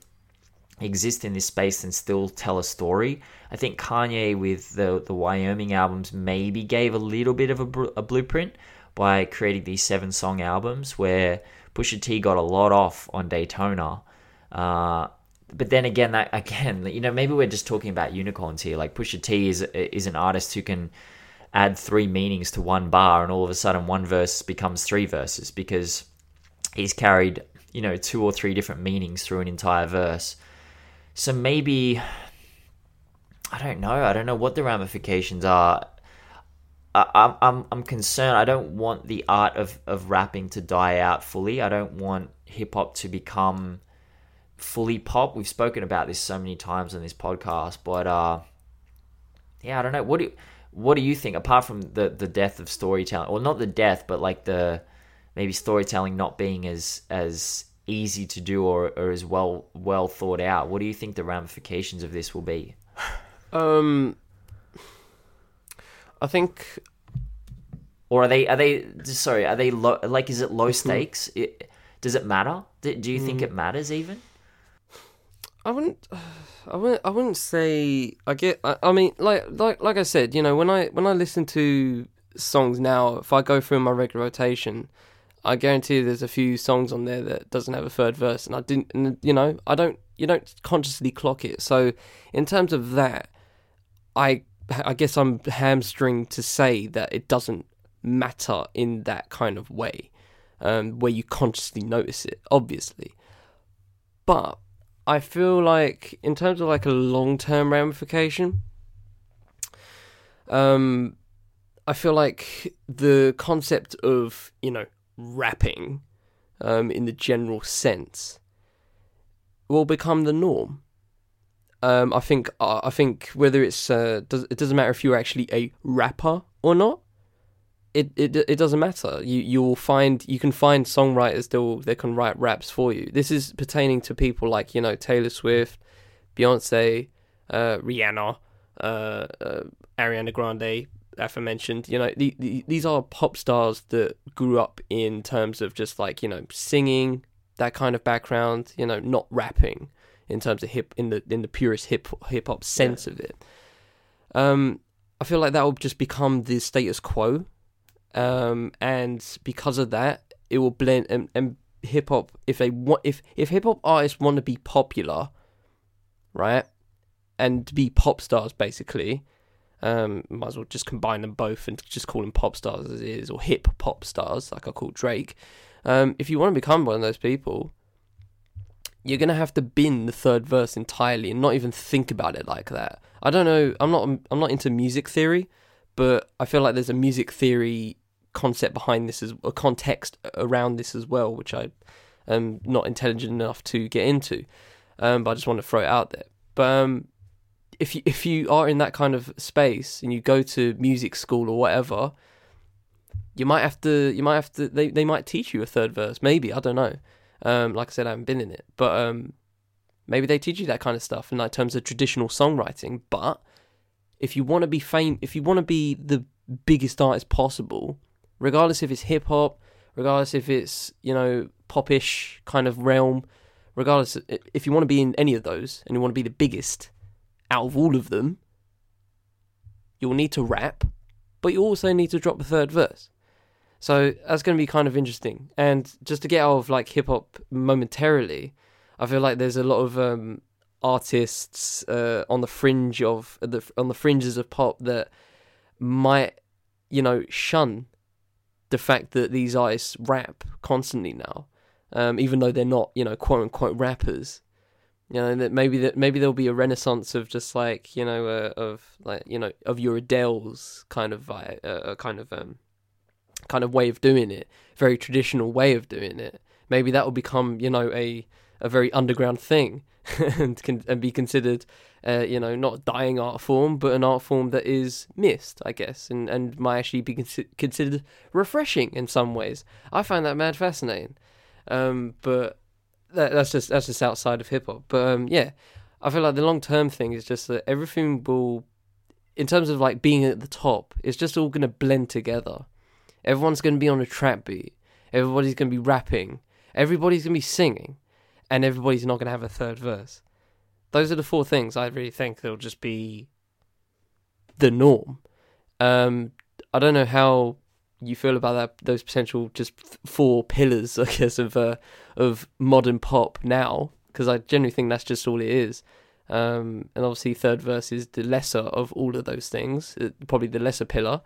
exist in this space and still tell a story. I think Kanye with the the Wyoming albums maybe gave a little bit of a, a blueprint by creating these seven song albums where Pusha T got a lot off on Daytona. Uh, but then again, that again, you know, maybe we're just talking about unicorns here. Like Pusha T is is an artist who can add three meanings to one bar, and all of a sudden, one verse becomes three verses because he's carried you know two or three different meanings through an entire verse. So maybe I don't know. I don't know what the ramifications are. I, I'm I'm concerned. I don't want the art of of rapping to die out fully. I don't want hip hop to become fully pop. We've spoken about this so many times on this podcast, but uh, yeah, I don't know. What do you, what do you think? Apart from the the death of storytelling, or not the death, but like the maybe storytelling not being as as easy to do or, or as well well thought out. What do you think the ramifications of this will be? Um, I think, or are they are they sorry? Are they low? Like, is it low stakes? It, does it matter? Do, do you think it matters even? I wouldn't, I wouldn't, I wouldn't say. I get. I, I mean, like, like, like I said, you know, when I when I listen to songs now, if I go through my regular rotation, I guarantee you there's a few songs on there that doesn't have a third verse, and I didn't, and, you know, I don't, you don't consciously clock it. So, in terms of that, I, I guess I'm hamstringed to say that it doesn't matter in that kind of way, um, where you consciously notice it, obviously. But I feel like, in terms of like a long term ramification, um, I feel like the concept of you know rapping um, in the general sense will become the norm. Um, I think uh, I think whether it's uh, does, it doesn't matter if you're actually a rapper or not. It, it it doesn't matter. You you will find you can find songwriters that will, can write raps for you. This is pertaining to people like you know Taylor Swift, Beyonce, uh, Rihanna, uh, uh, Ariana Grande, aforementioned. You know, the, the, these are pop stars that grew up in terms of just like you know singing that kind of background. You know, not rapping in terms of hip in the in the purest hip hip hop sense yeah. of it. Um, I feel like that will just become the status quo, um, and because of that, it will blend and, and hip hop. If they want, if if hip hop artists want to be popular, right, and be pop stars, basically, um, might as well just combine them both and just call them pop stars as it is, or hip pop stars, like I call Drake. Um, if you want to become one of those people, you're gonna have to bin the third verse entirely and not even think about it like that. I don't know. I'm not. I'm not into music theory, but I feel like there's a music theory concept behind this as a context around this as well, which I am not intelligent enough to get into. Um, but I just want to throw it out there. But um, if you if you are in that kind of space and you go to music school or whatever, you might have to you might have to they, they might teach you a third verse. Maybe, I don't know. Um, like I said, I haven't been in it. But um, maybe they teach you that kind of stuff in like terms of traditional songwriting. But if you want to be fame if you want to be the biggest artist possible, regardless if it's hip hop, regardless if it's, you know, popish kind of realm, regardless if you want to be in any of those and you want to be the biggest, out of all of them, you'll need to rap, but you also need to drop a third verse. So that's going to be kind of interesting. And just to get out of like hip hop momentarily, I feel like there's a lot of um, artists uh, on the fringe of the on the fringes of pop that might, you know, shun the fact that these artists rap constantly now, um, even though they're not, you know, quote unquote rappers. You know that maybe that maybe there'll be a renaissance of just like you know uh, of like you know of your Adele's kind of uh, a kind of um kind of way of doing it, very traditional way of doing it. Maybe that will become you know a a very underground thing and can and be considered uh, you know not a dying art form but an art form that is missed I guess and and might actually be considered refreshing in some ways. I find that mad fascinating. Um, but that, that's just that's just outside of hip hop. But um, yeah, I feel like the long term thing is just that everything will, in terms of like being at the top, it's just all gonna blend together. Everyone's gonna be on a trap beat. Everybody's gonna be rapping. Everybody's gonna be singing, and everybody's not gonna have a third verse. Those are the four things I really think they'll just be the norm. Um, I don't know how you feel about that those potential just four pillars, I guess, of uh, of modern pop now, because I generally think that's just all it is. Um, and obviously, third verse is the lesser of all of those things, uh, probably the lesser pillar,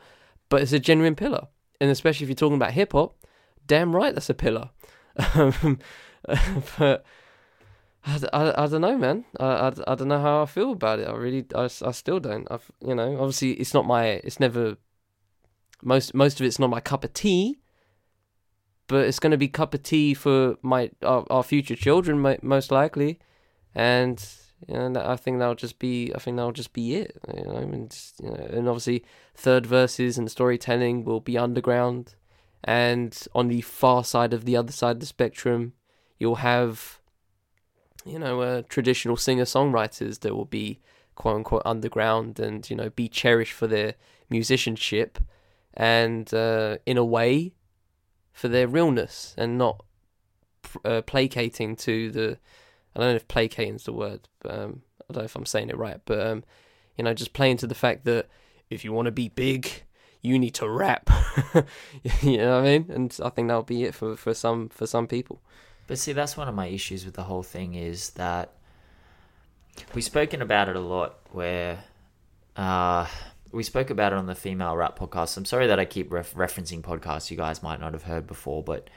but it's a genuine pillar. And especially if you're talking about hip hop, damn right, that's a pillar. But I, I, I don't know, man. I, I, I don't know how I feel about it. I really, I, I still don't. I've, you know, obviously it's not my, it's never, most most of it's not my cup of tea. But it's going to be cup of tea for my our, our future children, most likely, and you know, I think that'll just be, I think that'll just be it. You know, and, just, you know, and obviously third verses and storytelling will be underground, and on the far side of the other side of the spectrum, you'll have you know, uh, traditional singer songwriters that will be quote unquote underground and you know be cherished for their musicianship and uh, in a way for their realness and not uh, placating to the I don't know if placating is the word but, um, I don't know if I'm saying it right but um, you know just playing to the fact that if you want to be big you need to rap you know what I mean and I think that'll be it for, for some for some people but see, that's one of my issues with the whole thing is that we've spoken about it a lot. Where uh, we spoke about it on the female rap podcast. I'm sorry that I keep ref- referencing podcasts you guys might not have heard before, but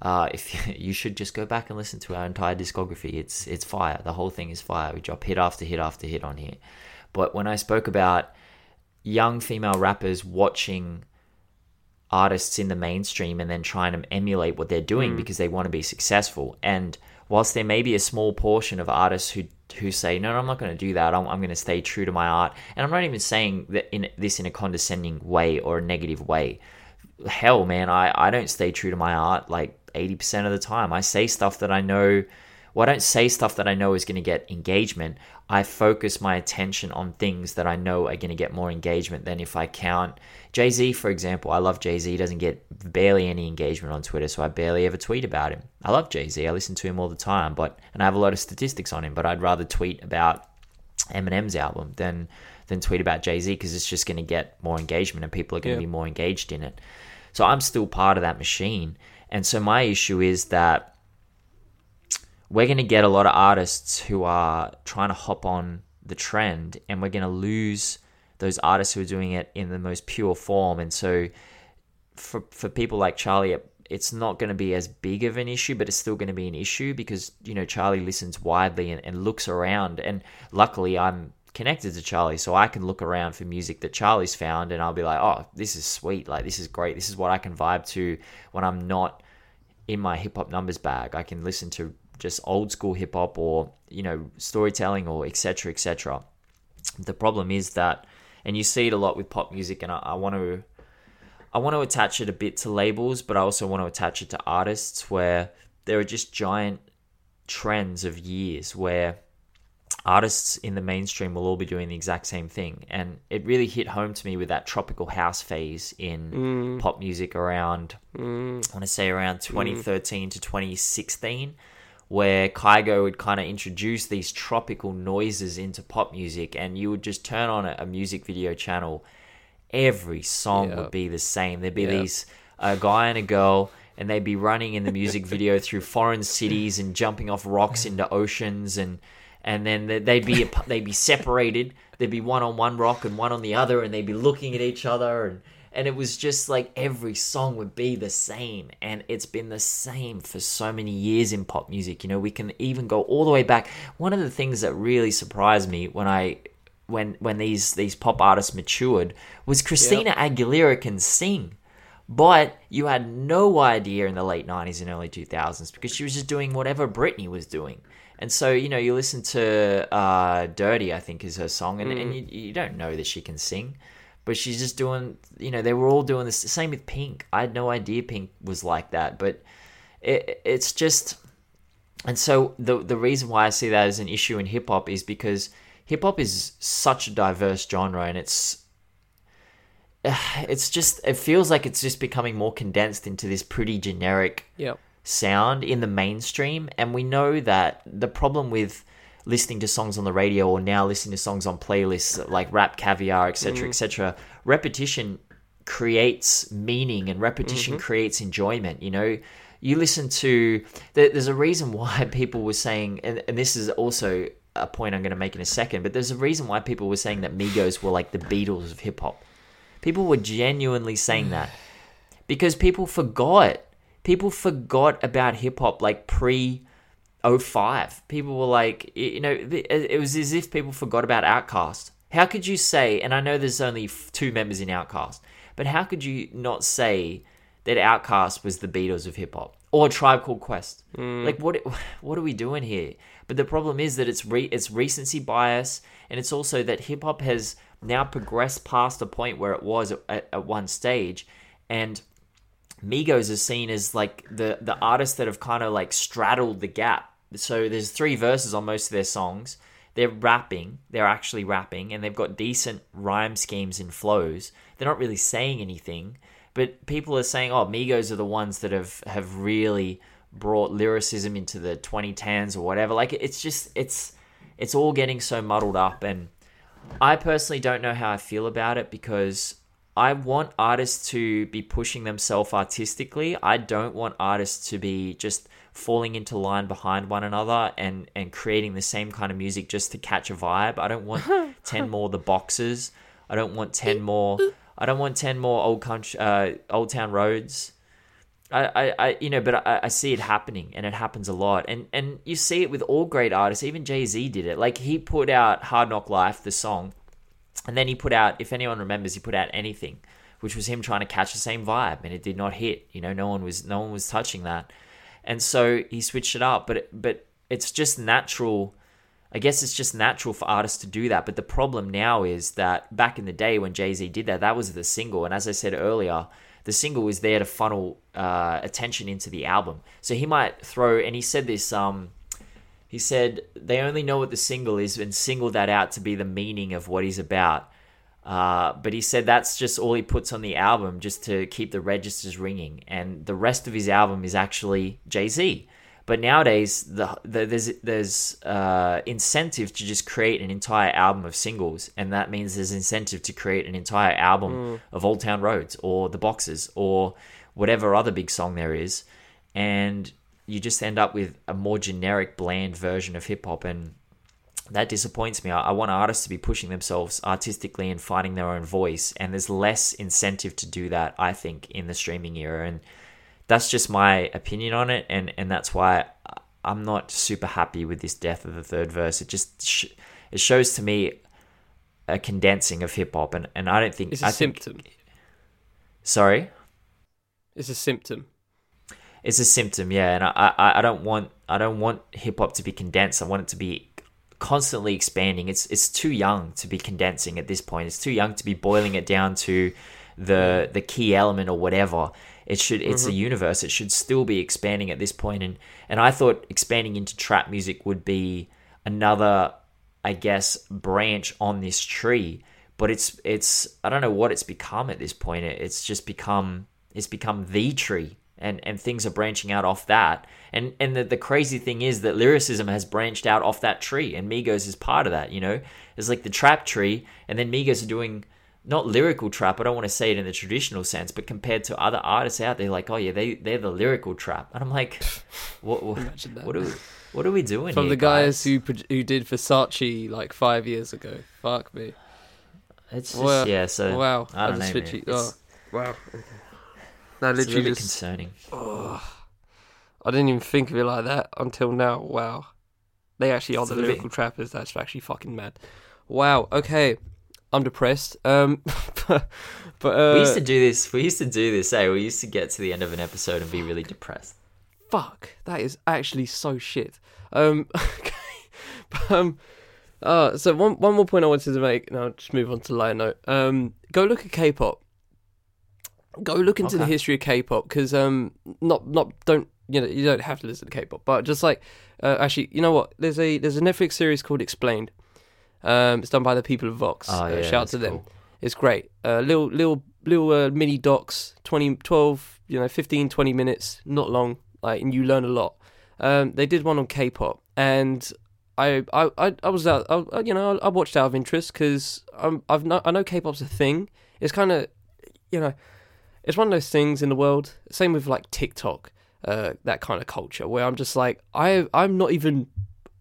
uh, if you should just go back and listen to our entire discography, it's it's fire. The whole thing is fire. We drop hit after hit after hit on here. But when I spoke about young female rappers watching artists in the mainstream and then trying to emulate what they're doing mm. because they want to be successful. And whilst there may be a small portion of artists who who say, no, no I'm not going to do that. I'm, I'm going to stay true to my art. And I'm not even saying that in this in a condescending way or a negative way. Hell, man, I, I don't stay true to my art like 80% of the time. I say stuff that I know well, I don't say stuff that I know is going to get engagement. I focus my attention on things that I know are going to get more engagement than if I count. Jay Z, for example, I love Jay Z. He doesn't get barely any engagement on Twitter, so I barely ever tweet about him. I love Jay Z. I listen to him all the time, but and I have a lot of statistics on him. But I'd rather tweet about Eminem's album than than tweet about Jay Z because it's just going to get more engagement and people are going to be more engaged in it. So I'm still part of that machine, and so my issue is that we're going to get a lot of artists who are trying to hop on the trend and we're going to lose those artists who are doing it in the most pure form. And so for for people like Charlie it's not going to be as big of an issue but it's still going to be an issue because you know Charlie listens widely and, and looks around. And luckily I'm connected to Charlie so I can look around for music that Charlie's found and I'll be like oh this is sweet. Like this is great. This is what I can vibe to when I'm not in my hip hop numbers bag. I can listen to just old school hip hop or you know storytelling or etc etc. The problem is that, and you see it a lot with pop music, and I, I want to. I want to attach it a bit to labels, but I also want to attach it to artists where there are just giant trends of years where artists in the mainstream will all be doing the exact same thing. And it really hit home to me with that tropical house phase in mm. pop music around, mm. I want to say around 2013 mm. to 2016 where Kygo would kind of introduce these tropical noises into pop music, and you would just turn on a, a music video channel. Every song would be the same. There'd be these a guy and a girl, and they'd be running in the music video through foreign cities and jumping off rocks into oceans, and and then they'd be they'd be separated. There'd be one on one rock and one on the other, and they'd be looking at each other and and it was just like every song would be the same. And it's been the same for so many years in pop music. You know we can even go all the way back. One of the things that really surprised me when i when when these these pop artists matured was christina yep. aguilera can sing. But you had no idea in the late 90s and early 2000s because she was just doing whatever britney was doing. And so, you know, you listen to uh, Dirrty, I think is her song, and, mm. and you, you, don't know that she can sing but she's just doing you know they were all doing this the same with pink i had no idea pink was like that but it, it's just and so the the reason why i see that as an issue in hip hop is because hip hop is such a diverse genre and it's it's just it feels like it's just becoming more condensed into this pretty generic yep. sound in the mainstream and we know that the problem with listening to songs on the radio or now listening to songs on playlists like Rap Caviar, etc., mm. etc. Repetition creates meaning and repetition mm-hmm. creates enjoyment. You know, you listen to there's a reason why people were saying, and, and this is also a point I'm going to make in a second, but there's a reason why people were saying that Migos were like the Beatles of hip hop. People were genuinely saying that because people forgot. People forgot about hip hop like pre 05. People were like, you know, it was as if people forgot about OutKast. How could you say, and I know there's only two members in OutKast, but how could you not say that OutKast was the Beatles of hip hop or Tribe Called Quest? Mm. Like, what what are we doing here? But the problem is that it's re- it's recency bias, and it's also that hip hop has now progressed past the point where it was at, at one stage, and Migos is seen as like the the artists that have kind of like straddled the gap. So there's three verses on most of their songs. They're rapping, they're actually rapping, and they've got decent rhyme schemes and flows. They're not really saying anything, but people are saying, "Oh, Migos are the ones that have have really brought lyricism into the 2010s or whatever." Like it's just it's it's all getting so muddled up, and I personally don't know how I feel about it because I want artists to be pushing themselves artistically. I don't want artists to be just falling into line behind one another and and creating the same kind of music just to catch a vibe. I don't want 10 more the boxes. I don't want 10 more I don't want 10 more old country uh, old town roads. I, I, I you know, but I, I see it happening and it happens a lot. And and you see it with all great artists. Even Jay-Z did it. Like he put out Hard Knock Life, the song, and then he put out, if anyone remembers, he put out anything, which was him trying to catch the same vibe, and it did not hit. You know, no one was no one was touching that, and so he switched it up. But but it's just natural. I guess it's just natural for artists to do that. But the problem now is that back in the day when Jay Z did that, that was the single, and as I said earlier, the single was there to funnel uh, attention into the album. So he might throw, and he said this um, he said they only know what the single is and single that out to be the meaning of what he's about. Uh, but he said that's just all he puts on the album just to keep the registers ringing. And the rest of his album is actually Jay Z. But nowadays, the, the, there's there's uh, incentive to just create an entire album of singles, and that means there's incentive to create an entire album mm. of Old Town Roads or The Boxes or whatever other big song there is. And you just end up with a more generic, bland version of hip hop, and that disappoints me. I, I, want artists to be pushing themselves artistically and finding their own voice, and there's less incentive to do that, I think, in the streaming era, and that's just my opinion on it, and and that's why I'm not super happy with this death of the third verse. It just sh- it shows to me a condensing of hip hop, and, and I don't think it's a I symptom. Think, sorry, it's a symptom it's a symptom, yeah. And I, I, I don't want I don't want hip hop to be condensed. I want it to be constantly expanding. It's it's too young to be condensing at this point. It's too young to be boiling it down to the the key element or whatever. It should it's mm-hmm. a universe. It should still be expanding at this point. And and I thought expanding into trap music would be another, I guess, branch on this tree. But it's it's I don't know what it's become at this point. It's just become it's become the tree and and things are branching out off that. And and the, the crazy thing is that lyricism has branched out off that tree, and Migos is part of that. You know, it's like the trap tree, and then Migos are doing not lyrical trap. I don't want to say it in the traditional sense, but compared to other artists out there, like oh yeah, they they're the lyrical trap, and I'm like, what what, what are we, what are we doing from here, the guys, guys, who who did Versace like five years ago? Fuck me. It's just, well, yeah. So wow, I don't I know. Oh, wow. No, literally it's a just, concerning. Oh, I didn't even think of it like that until now. Wow, they actually are the lyrical bit... trappers. That's actually fucking mad. Wow. Okay, I'm depressed. Um, but, uh, we used to do this. We used to do this. Hey, we used to get to the end of an episode and be really depressed. Fuck, that is actually so shit. Um, okay, but, um. Uh, so one one more point I wanted to make, and I'll just move on to lighter note. Um, go look at K-pop go look into okay. the history of K-pop because um not not don't you know you don't have to listen to K-pop, but just like uh, actually you know what there's a there's a Netflix series called Explained. Um, it's done by the people of Vox. Oh, uh, shout out to cool. them. It's great. Uh, little little little uh, mini docs, 20, 12, you know, 15, 20 minutes, not long. Like and you learn a lot. Um, they did one on K-pop, and I I I, I was out. I, you know, I watched out of interest because I'm I've no, I know K-pop's a thing. It's kind of you know it's one of those things in the world. Same with like TikTok, uh, that kind of culture where I'm just like I I'm not even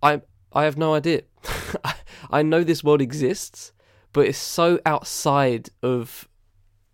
I I have no idea. I know this world exists, but it's so outside of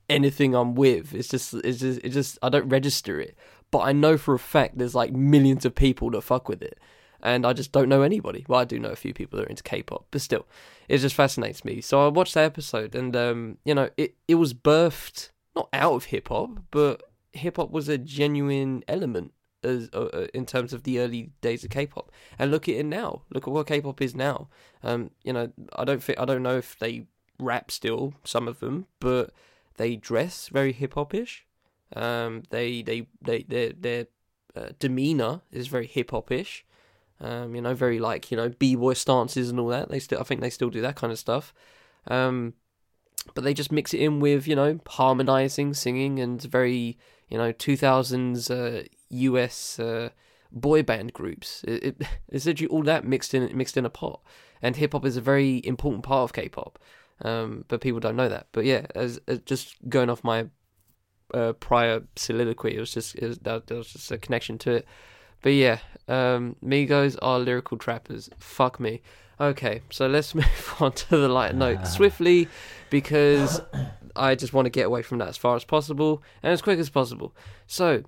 anything I'm with. It's just it's just it's just I don't register it. But I know for a fact there's like millions of people that fuck with it. and I just don't know anybody. Well, I do know a few people that are into K-pop, but still, it just fascinates me. So I watched that episode, and um, you know, it it was birthed not out of hip hop, but hip hop was a genuine element as uh, uh, in terms of the early days of K-pop. And look at it now. Look at what K-pop is now. Um, you know, I don't think I don't know if they rap still, some of them, but they dress very hip hopish. Um, they they they their their uh, demeanor is very hip hopish. Um, you know, very like you know b boy stances and all that. They still, I think they still do that kind of stuff. Um, but they just mix it in with you know harmonizing, singing, and very you know 2000s uh, US uh, boy band groups. It, it, essentially all that mixed in mixed in a pot. And hip hop is a very important part of K-pop, um, but people don't know that. But yeah, as, as just going off my uh, prior soliloquy, it was just it was, that, there was just a connection to it. But yeah, um, Migos are lyrical trappers. Fuck me. Okay, so let's move on to the light note swiftly because I just want to get away from that as far as possible and as quick as possible. So,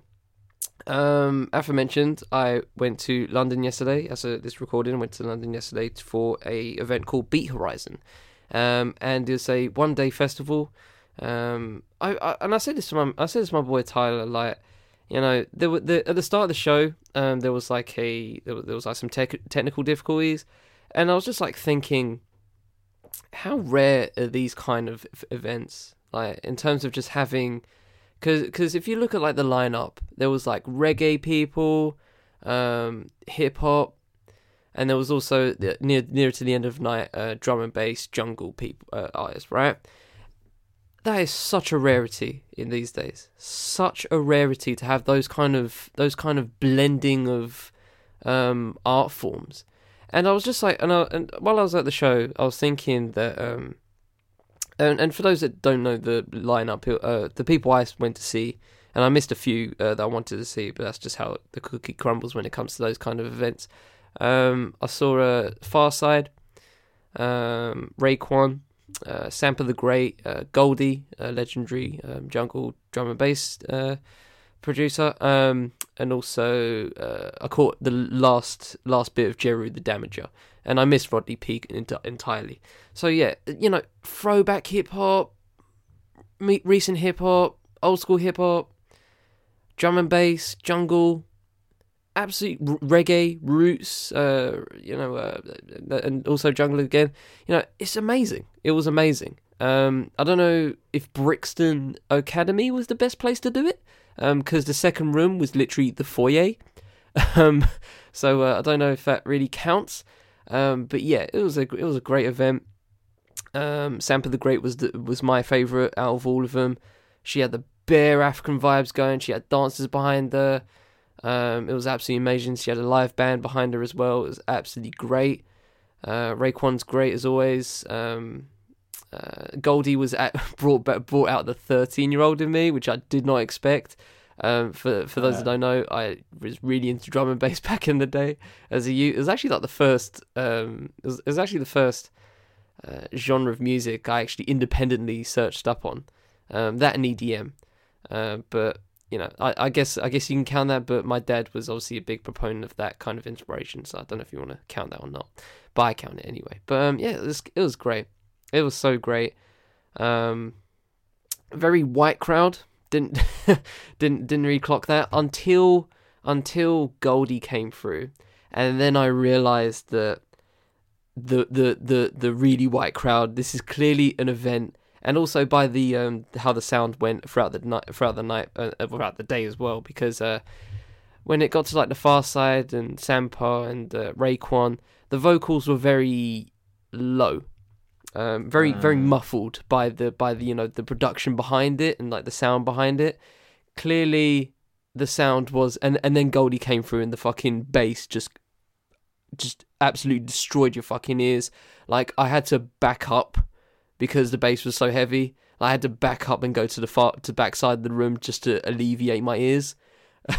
um, aforementioned, I went to London yesterday. As a, this recording, went to London yesterday for a event called Beat Horizon, um, and it's a one day festival. Um, I, I and I said this to my I said this to my boy Tyler like you know, there were the, at the start of the show, um, there was like a there was, there was like some tech, technical difficulties, and I was just like thinking, how rare are these kind of events? Like in terms of just having, because if you look at like the lineup, there was like reggae people, um, hip hop, and there was also near near to the end of night, uh, drum and bass, jungle people uh, artists, right? that is such a rarity in these days. Such a rarity to have those kind of those kind of blending of um, art forms. And I was just like, and, I, and while I was at the show, I was thinking that, um, and, and for those that don't know the lineup, uh, the people I went to see, and I missed a few uh, that I wanted to see, but that's just how the cookie crumbles when it comes to those kind of events. Um, I saw a Pharcyde, um, Raekwon, uh, Sampa the Great, uh, Goldie, legendary um, jungle drum and bass uh, producer, um, and also uh, I caught the last last bit of Jeru the Damaja, and I missed Rodney P entirely. So yeah, you know, throwback hip hop, recent hip hop, old school hip hop, drum and bass, jungle, absolute reggae roots, uh, you know, uh, and also jungle again. You know, it's amazing. It was amazing. Um, I don't know if Brixton Academy was the best place to do it, because um, the second room was literally the foyer. Um, so uh, I don't know if that really counts. Um, but yeah, it was a it was a great event. Um, Sampa the Great was the, was my favorite out of all of them. She had the bare African vibes going. She had dancers behind her. Um, it was absolutely amazing. She had a live band behind her as well. It was absolutely great. Uh, Raekwon's great as always. Um, uh, Goldie was at, brought brought out the thirteen year old in me, which I did not expect. Um, for for those that don't know, I was really into drum and bass back in the day as a youth. It was actually like the first. Um, it, was, it was actually the first uh, genre of music I actually independently searched up on. Um, that and EDM. Uh, but you know, I, I, guess I guess you can count that, but my dad was obviously a big proponent of that kind of inspiration, so I don't know if you want to count that or not, but I count it anyway. But um, yeah, it was it was great. It was so great. Um, very white crowd. Didn't didn't didn't really clock that until until Goldie came through, and then I realized that the the the the really white crowd. This is clearly an event and also by the um, how the sound went throughout the night, throughout the night, uh, uh, throughout the day as well. Because uh, when it got to like the Pharcyde and Sampa and uh, Raekwon, the vocals were very low, um, very very muffled by the by the you know the production behind it and like the sound behind it. Clearly, the sound was and and then Goldie came through and the fucking bass just just absolutely destroyed your fucking ears. Like I had to back up because the bass was so heavy. I had to back up and go to the far to back side of the room just to alleviate my ears.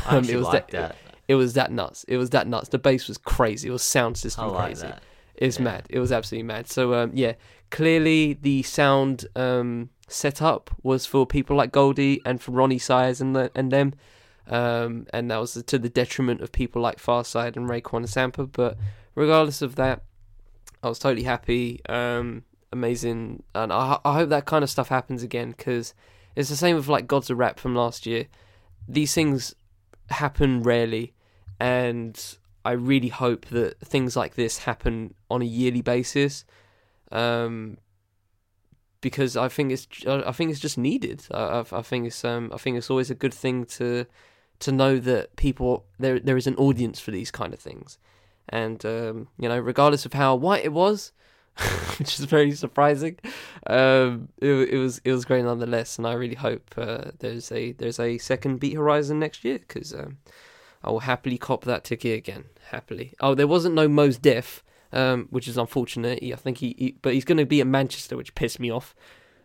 Um, it was like that, that, It was that nuts. It was that nuts. The bass was crazy. It was sound system like crazy. That. It's yeah. mad. It was absolutely mad. So um, yeah, clearly the sound um, setup was for people like Goldie and for Roni Size and the, and them. um, and that was to the detriment of people like Pharcyde and Raekwon and Sampa. But regardless of that, I was totally happy, um, amazing, and I, I hope that kind of stuff happens again because it's the same with like Gods of Rap from last year. These things happen rarely, and I really hope that things like this happen on a yearly basis. Um, because I think it's I think it's just needed. I, I, think it's um I think it's always a good thing to to know that people there there is an audience for these kind of things, and um, you know regardless of how white it was, which is very surprising, um, it, it was it was great nonetheless, and I really hope uh, there's a there's a second Beat Horizon next year because um, I will happily cop that ticket again happily. Oh, there wasn't no Mos Def um, which is unfortunate. He, I think he, he but he's going to be at Manchester, which pissed me off,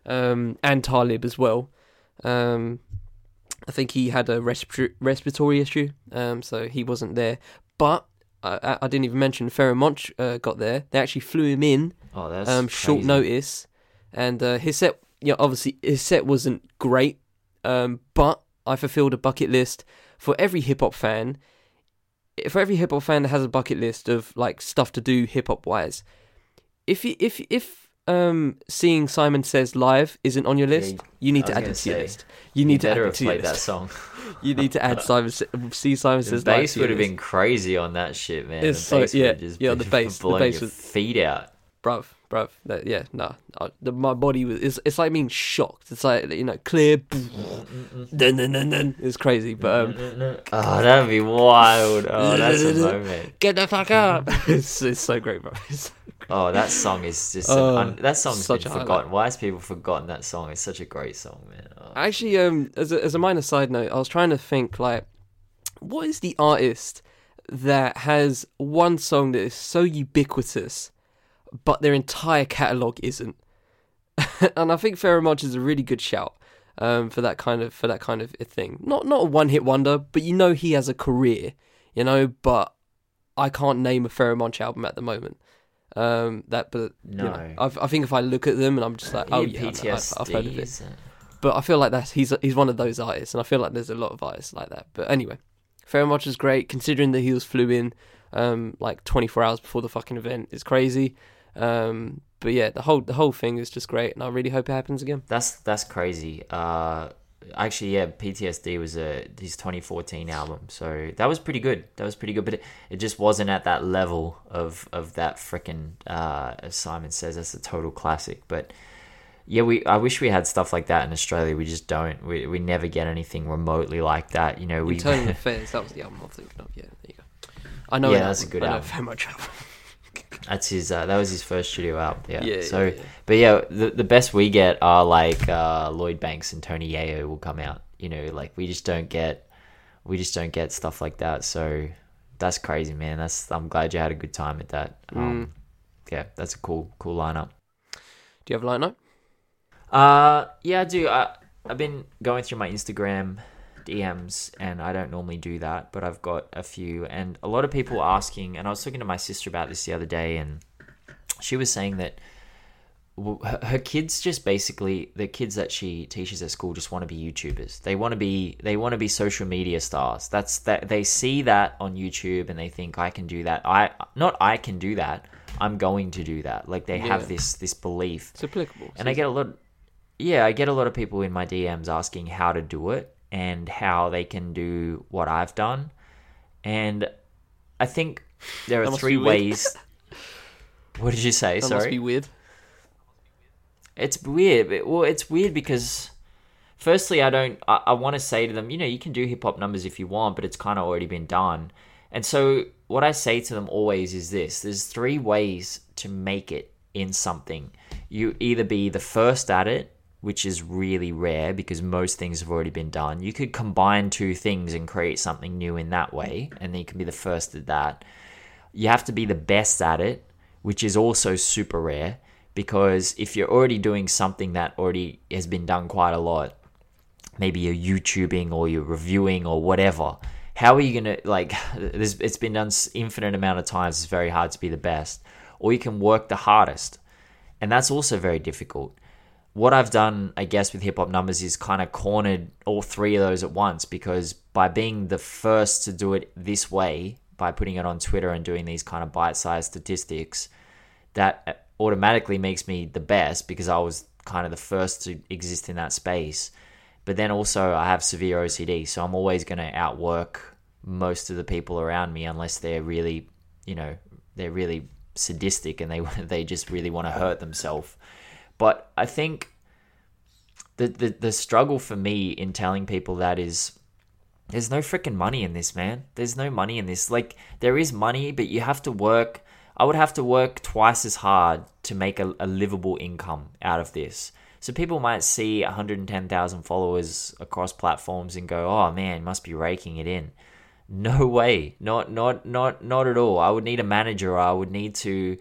um, and Talib as well. Um, I think he had a respiratory, respiratory issue, um, so he wasn't there. But I, I didn't even mention Pharoahe Monch uh, got there. They actually flew him in. Oh, that's um, short notice, and uh, his set. Yeah, you know, obviously his set wasn't great, um, but I fulfilled a bucket list for every hip hop fan for every hip hop fan that has a bucket list of like stuff to do hip hop wise, if you, if if um seeing Simon Says live isn't on your list, yeah, you need to add it to your list. You need to add it to your list. that song. you need to add Simon see Simon Says live. The bass would have been crazy on that shit, man. It's the so yeah, yeah. The bass, the bass was feet out, bruv bruv. That, yeah, no, nah, my body was. It's, it's like being shocked. It's like you know, clear. dun, dun, dun, dun. It's crazy, but um, oh, that'd be wild. Oh, that's a moment. Get the fuck up! it's, it's so great, bro. oh, that song is just uh, un- that song's been forgotten. Highlight. Why has people forgotten that song? It's such a great song, man. Oh. Actually, um, as a, as a minor side note, I was trying to think like, what is the artist that has one song that is so ubiquitous but their entire catalogue isn't. and I think Pharoahe is a really good shout um, for that kind of for that kind of thing. Not not a one hit wonder, but you know he has a career, you know. But I can't name a Pharoahe album at the moment. Um, that, but no, you know, i think if I look at them and I'm just like, oh yeah, I've, I've heard of it. But I feel like that's he's he's one of those artists, and I feel like there's a lot of artists like that. But anyway, Pharoahe is great considering that he was flew in um, like 24 hours before the fucking event. It's crazy. Um, but yeah, the whole the whole thing is just great, and I really hope it happens again. That's that's crazy. Uh, actually, yeah, PTSD was a his 2014 album, so that was pretty good. That was pretty good, but it, it just wasn't at that level of of that freaking. Uh, as Simon says, that's a total classic, but. Yeah, we. I wish we had stuff like that in Australia. We just don't. We, we never get anything remotely like that. You know, we. Internal Affairs. That was the album I'm thinking of. Yeah, there you go. I know. Yeah, that's a good I album. Know very much album. That's his. Uh, that was his first studio album. Yeah. yeah so, yeah, yeah. but yeah, the the best we get are like uh, Lloyd Banks and Tony Yayo will come out. You know, like we just don't get, we just don't get stuff like that. So that's crazy, man. That's I'm glad you had a good time at that. Um, mm. Yeah, that's a cool cool lineup. Do you have a lineup? Uh, yeah, I do. I I've been going through my Instagram DMs, and I don't normally do that, but I've got a few, and a lot of people asking. And I was talking to my sister about this the other day, and she was saying that her kids just basically the kids that she teaches at school just want to be YouTubers. They want to be they want to be social media stars. That's that they see that on YouTube and they think I can do that. I not I can do that. I'm going to do that. Like they yeah. have this this belief. It's applicable. And I get a lot yeah, I get a lot of people in my DMs asking how to do it and how they can do what I've done. And I think there are three ways. what did you say? That Sorry. Must be weird. It's weird. Well, it's weird because, firstly, I don't. I, I want to say to them, you know, you can do hip hop numbers if you want, but it's kind of already been done. And so, what I say to them always is this: there's three ways to make it in something. You either be the first at it, which is really rare because most things have already been done. You could combine two things and create something new in that way, and then you can be the first at that. You have to be the best at it, which is also super rare because if you're already doing something that already has been done quite a lot, maybe you're YouTubing or you're reviewing or whatever, how are you gonna like? It's been done infinite amount of times. It's very hard to be the best, or you can work the hardest, and that's also very difficult what I've done, I guess, with hip hop numbers is kind of cornered all three of those at once because by being the first to do it this way, by putting it on Twitter and doing these kind of bite sized statistics, that uh, automatically makes me the best because I was kind of the first to exist in that space. But then also, I have severe OCD, so I'm always going to outwork most of the people around me unless they're really, you know, they're really sadistic and they they just really want to hurt themselves. But I think the, the the struggle for me in telling people that is there's no freaking money in this, man. There's no money in this. Like there is money, but you have to work. I would have to work twice as hard to make a, a livable income out of this. So people might see 110,000 followers across platforms and go, "Oh man, must be raking it in." No way. Not not not not at all. I would need a manager. I would need to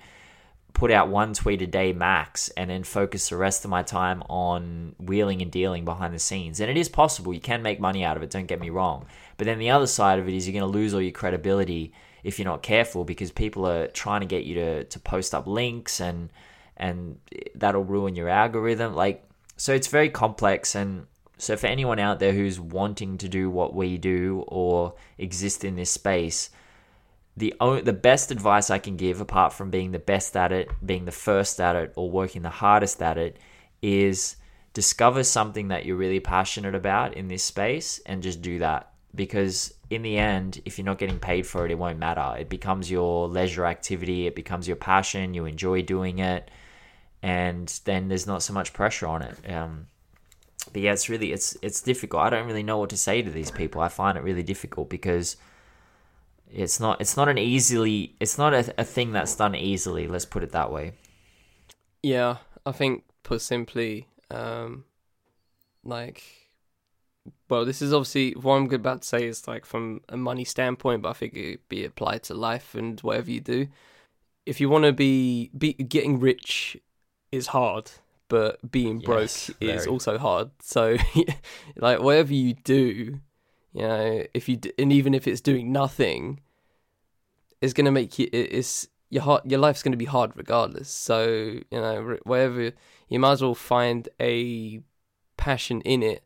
put out one tweet a day max and then focus the rest of my time on wheeling and dealing behind the scenes. And it is possible. You can make money out of it, don't get me wrong. But then the other side of it is you're going to lose all your credibility if you're not careful because people are trying to get you to, to post up links and and that'll ruin your algorithm. Like so it's very complex and so for anyone out there who's wanting to do what we do or exist in this space, the the best advice I can give, apart from being the best at it, being the first at it, or working the hardest at it, is discover something that you're really passionate about in this space and just do that. Because in the end, if you're not getting paid for it, it won't matter. It becomes your leisure activity, it becomes your passion, you enjoy doing it, and then there's not so much pressure on it. Um, but yeah, it's really it's it's difficult. I don't really know what to say to these people. I find it really difficult because it's not it's not an easily it's not a, a thing that's done easily. Let's put it that way. Yeah, I think put simply, um, like, well, this is obviously what I'm about to say is like from a money standpoint, but I think it'd be applied to life and whatever you do. If you want to be be getting rich is hard but being broke yes, is also hard. So, like whatever you do, you know, if you and even if it's doing nothing, it's gonna make you. It's your heart. Your life's gonna be hard regardless. So you know, whatever you might as well find a passion in it,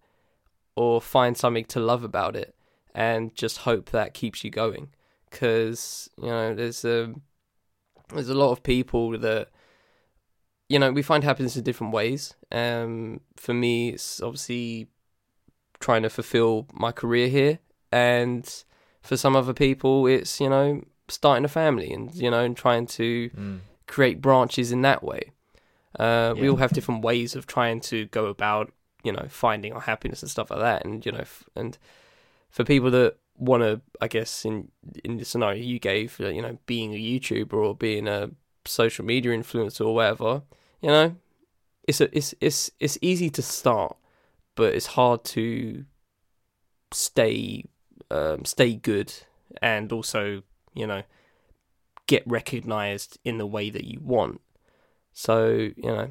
or find something to love about it, and just hope that keeps you going. Because you know, there's a there's a lot of people that you know, we find happiness in different ways. Um, for me, it's obviously trying to fulfill my career here, and for some other people, it's you know starting a family and you know and trying to mm. create branches in that way. Uh, yeah. We all have different ways of trying to go about you know finding our happiness and stuff like that, and you know, f- and for people that want to, I guess in in the scenario you gave, you know, being a YouTuber or being a social media influencer or whatever, you know, it's a, it's it's it's easy to start, but it's hard to stay um, stay good and also you know get recognized in the way that you want. So you know,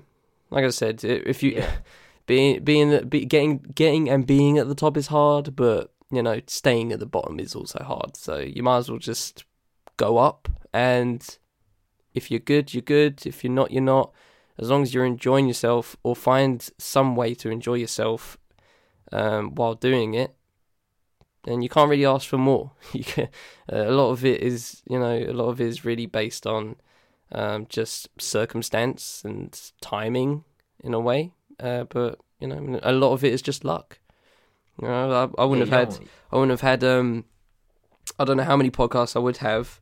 like I said, if you yeah. being being be, getting getting and being at the top is hard, but you know, staying at the bottom is also hard. So you might as well just go up and if you're good, you're good. If you're not, you're not. As long as you're enjoying yourself or find some way to enjoy yourself um, while doing it, then you can't really ask for more. You can, uh, a lot of it is, you know, a lot of it is really based on um, just circumstance and timing in a way. Uh, but you know, a lot of it is just luck. You know, I, I wouldn't yeah, have had, I wouldn't have had, um, I don't know how many podcasts I would have,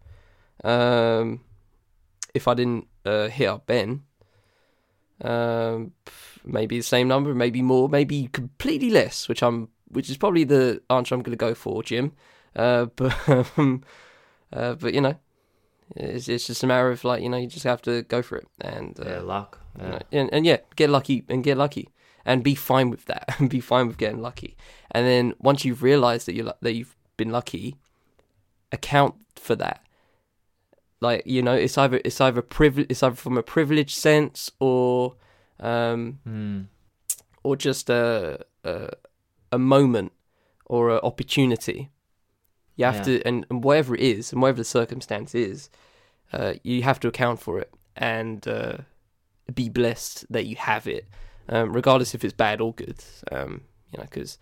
um, if I didn't uh, hit up Ben. Um, maybe the same number, maybe more, maybe completely less, which I'm, which is probably the answer I'm going to go for, Jim. Uh, but, um, uh, but you know, it's, it's just a matter of like you know you just have to go for it and uh, yeah, luck, yeah. You know, and, and yeah, get lucky and get lucky and be fine with that and be fine with getting lucky. And then once you've realised that you that you've been lucky, account for that like you know it's either it's either privilege it's either from a privileged sense or um mm. or just a, a a moment or an opportunity you have yeah. to and, and, whatever it is and whatever the circumstance is uh, you have to account for it and uh, be blessed that you have it um, regardless if it's bad or good. Um, you know, because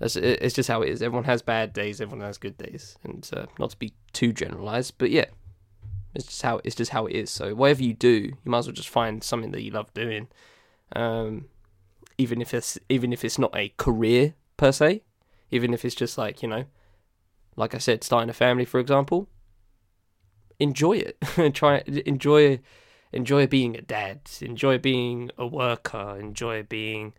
it's just how it is. Everyone has bad days. Everyone has good days, and uh, not to be too generalized, but yeah, it's just how it's just how it is. So whatever you do, you might as well just find something that you love doing, um, even if it's even if it's not a career per se, even if it's just like you know, like I said, starting a family, for example. Enjoy it. Try enjoy enjoy being a dad. Enjoy being a worker. Enjoy being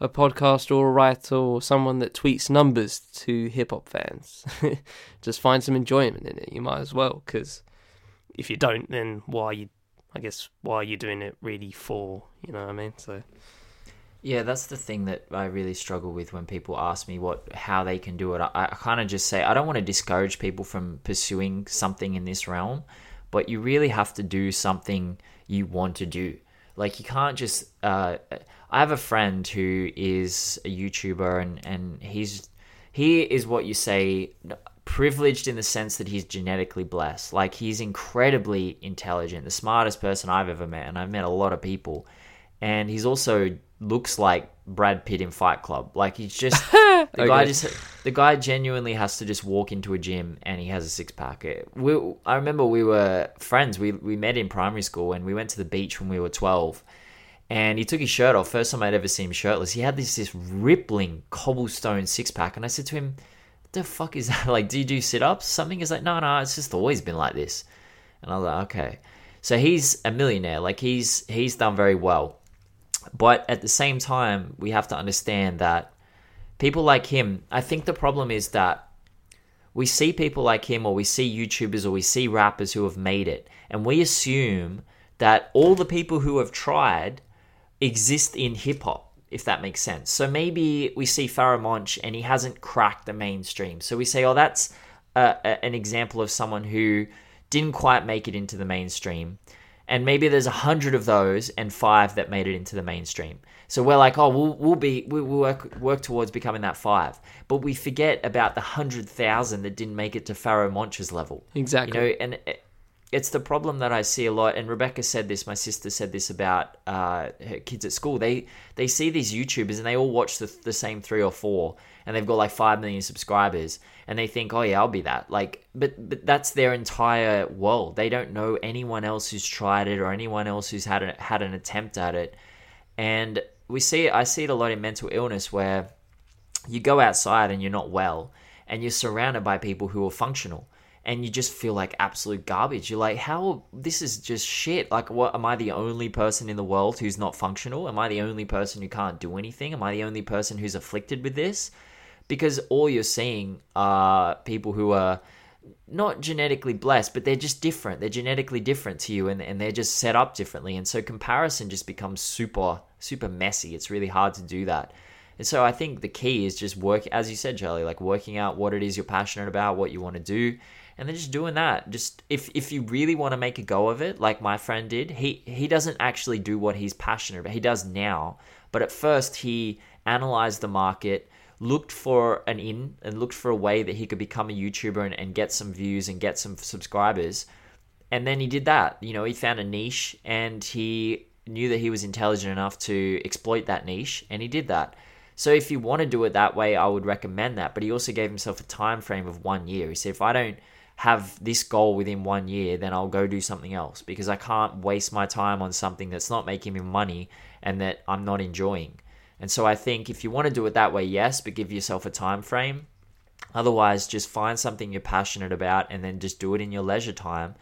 a podcaster or a writer or someone that tweets numbers to hip hop fans. Just find some enjoyment in it. You might as well, because if you don't, then why you? I guess why are you doing it really for? You know what I mean? So. Yeah, that's the thing that I really struggle with when people ask me what how they can do it. I, I kind of just say I don't want to discourage people from pursuing something in this realm, but you really have to do something you want to do. Like you can't just. Uh, I have a friend who is a YouTuber, and and he's he is what you say privileged in the sense that he's genetically blessed. Like he's incredibly intelligent, the smartest person I've ever met, and I've met a lot of people. And he's also looks like Brad Pitt in Fight Club. Like he's just the okay. guy just the guy genuinely has to just walk into a gym and he has a six pack. We, I remember we were friends. We we met in primary school and we went to the beach when we were twelve. And he took his shirt off. First time I'd ever seen him shirtless. He had this this rippling cobblestone six pack, and I said to him, "The fuck is that? Like, do you do sit ups? Something?" is like, "No, no, it's just always been like this." And I was like, "Okay." So he's a millionaire. Like he's he's done very well. But at the same time, we have to understand that people like him, I think the problem is that we see people like him or we see YouTubers or we see rappers who have made it and we assume that all the people who have tried exist in hip hop if that makes sense. So maybe we see Pharoahe Monch and he hasn't cracked the mainstream. So we say, oh, that's uh, a, an example of someone who didn't quite make it into the mainstream and maybe there's a hundred of those and five that made it into the mainstream. So we're like, oh, we'll, we'll be we'll work work towards becoming that five, but we forget about the hundred thousand that didn't make it to Pharoahe Monch's level. Exactly. You know, and it's the problem that I see a lot. And Rebecca said this. My sister said this about uh, her kids at school. They they see these YouTubers and they all watch the, the same three or four, and they've got like five million subscribers, and they think, oh yeah, I'll be that. Like, but but that's their entire world. They don't know anyone else who's tried it or anyone else who's had had an attempt at it. And we see I see it a lot in mental illness where you go outside and you're not well, and you're surrounded by people who are functional and you just feel like absolute garbage. You're like, how this is just shit. Like, what am I the only person in the world who's not functional? Am I the only person who can't do anything? Am I the only person who's afflicted with this? Because all you're seeing are people who are not genetically blessed, but they're just different. They're genetically different to you and, and they're just set up differently. And so comparison just becomes super, super messy. It's really hard to do that. And so I think the key is just work, as you said, Charlie, like working out what it is you're passionate about, what you want to do, and then just doing that. Just if if you really want to make a go of it, like my friend did, he he doesn't actually do what he's passionate about. He does now, but at first he analyzed the market, looked for an in, and looked for a way that he could become a YouTuber and, and get some views and get some subscribers. And then he did that. You know, he found a niche and he knew that he was intelligent enough to exploit that niche, and he did that. So if you want to do it that way, I would recommend that. But he also gave himself a time frame of one year. He said, if I don't have this goal within one year, then I'll go do something else because I can't waste my time on something that's not making me money and that I'm not enjoying. And so I think if you want to do it that way, yes, but give yourself a time frame. Otherwise, just find something you're passionate about and then just do it in your leisure time.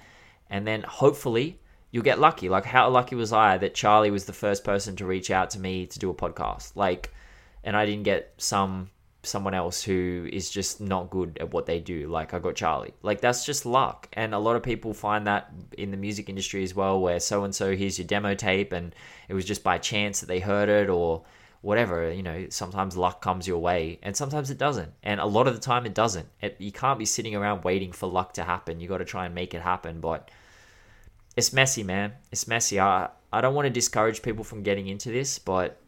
And then hopefully you'll get lucky. Like how lucky was I that Charlie was the first person to reach out to me to do a podcast? Like and I didn't get some someone else who is just not good at what they do. Like I got Charlie. Like that's just luck. And a lot of people find that in the music industry as well, where so and so here's your demo tape and it was just by chance that they heard it or whatever. You know, sometimes luck comes your way and sometimes it doesn't. And a lot of the time it doesn't. It, you can't be sitting around waiting for luck to happen. You got to try and make it happen. But it's messy, man. It's messy. I, I don't want to discourage people from getting into this, but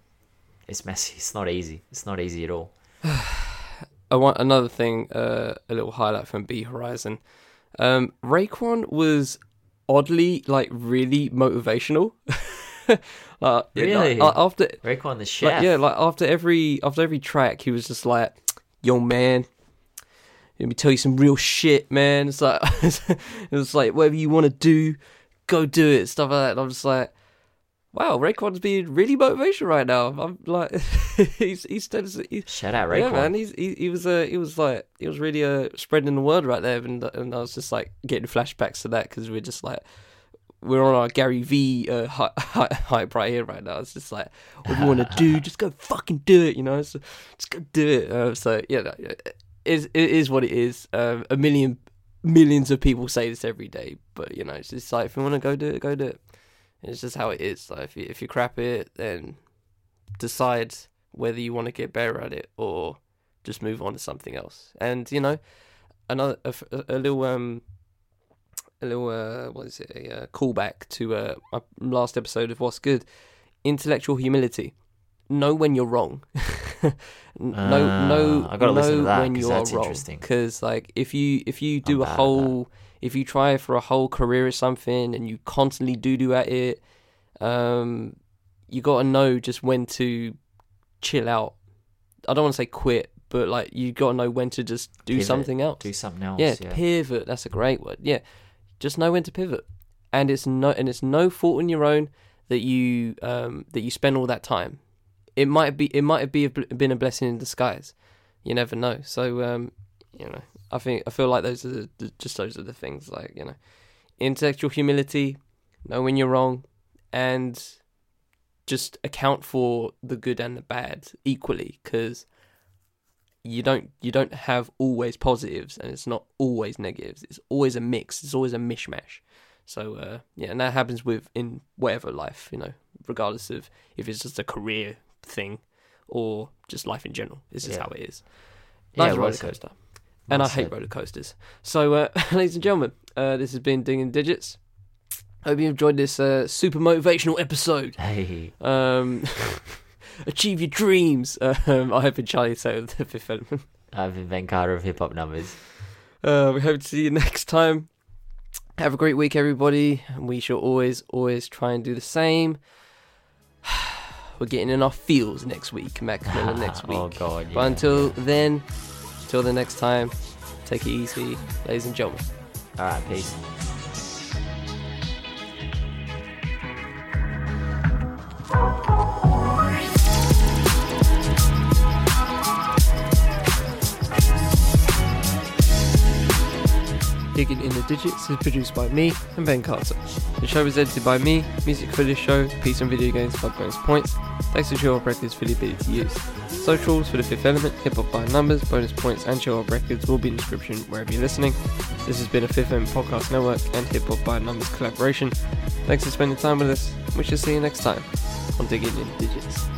it's messy. It's not easy. It's not easy at all. I want another thing, uh, a little highlight from B Horizon. Um, Raekwon was oddly like really motivational. like, Really? like, after Raekwon the chef. like, yeah, like after every after every track, he was just like, "Yo, man, let me tell you some real shit, man." It's like it was like whatever you want to do, go do it, stuff like that. And I'm just like, wow, Raekwon's being really motivational right now. I'm like, he's he's he's, Shout out Raekwon. yeah, man. He's he, he was uh, he was like he was really uh, spreading the word right there, and and I was just like getting flashbacks to that because we're just like we're on our Gary V uh, hy- hy- hype right here right now. It's just like what do you want to do, just go fucking do it, you know. So just go do it. Uh, so yeah, no, it is it is what it is. Um, a million millions of people say this every day, but you know, it's just like if you want to go do it, go do it. It's just how it is. Like if you if you crap it, then decide whether you want to get better at it or just move on to something else. And you know, another a, a little um a little uh what is it a uh, callback to uh my last episode of What's Good, intellectual humility. Know when you're wrong. N- know Ah, know I gotta listen to that, when you that's are wrong. interesting. Because like if you if you do a bad at whole if you try for a whole career of something and you constantly do do at it, um, you got to know just when to chill out. I don't want to say quit, but like you got to know when to just do Pivot. something else. Do something else. yeah, Yeah. pivot. That's a great word. Yeah, just know when to pivot, and it's no and it's no fault on your own that you um that you spend all that time. It might be it might be a, been a blessing in disguise. You never know. So um, you know, I think I feel like those are the, just those are the things like you know, intellectual humility, know when you're wrong, and just account for the good and the bad equally because you don't you don't have always positives and it's not always negatives. It's always a mix. It's always a mishmash. So uh, yeah and that happens with in whatever life you know regardless of if it's just a career thing or just life in general. It's just Yeah. how it is. Yeah, a roller coaster and I hate roller coasters so uh, ladies and gentlemen uh, this has been Digging Digits hope you enjoyed this uh, super motivational episode Hey. um, achieve your dreams. Um, I hope in Charlie say with the fifth element. I've been Carter of Hip Hop Numbers. Uh, we hope to see you next time. Have a great week, everybody. And we shall always, always try and do the same. We're getting in our feels next week, Mac Miller next week. oh God. But yeah. until then, till the next time, take it easy, ladies and gentlemen. All right. Peace. Digging in the Digits is produced by me and Ben Carter. The show is edited by me, music for this show, Peace and Video Games by Bonus Points. Thanks to Chill Records for the ability to use. Socials for the fifth element, hip hop by numbers, bonus points, and Chill Records will be in the description wherever you're listening. This has been a Fifth Element Podcast Network and Hip Hop by Numbers collaboration. Thanks for spending time with us. We shall see you next time on Digging in the Digits.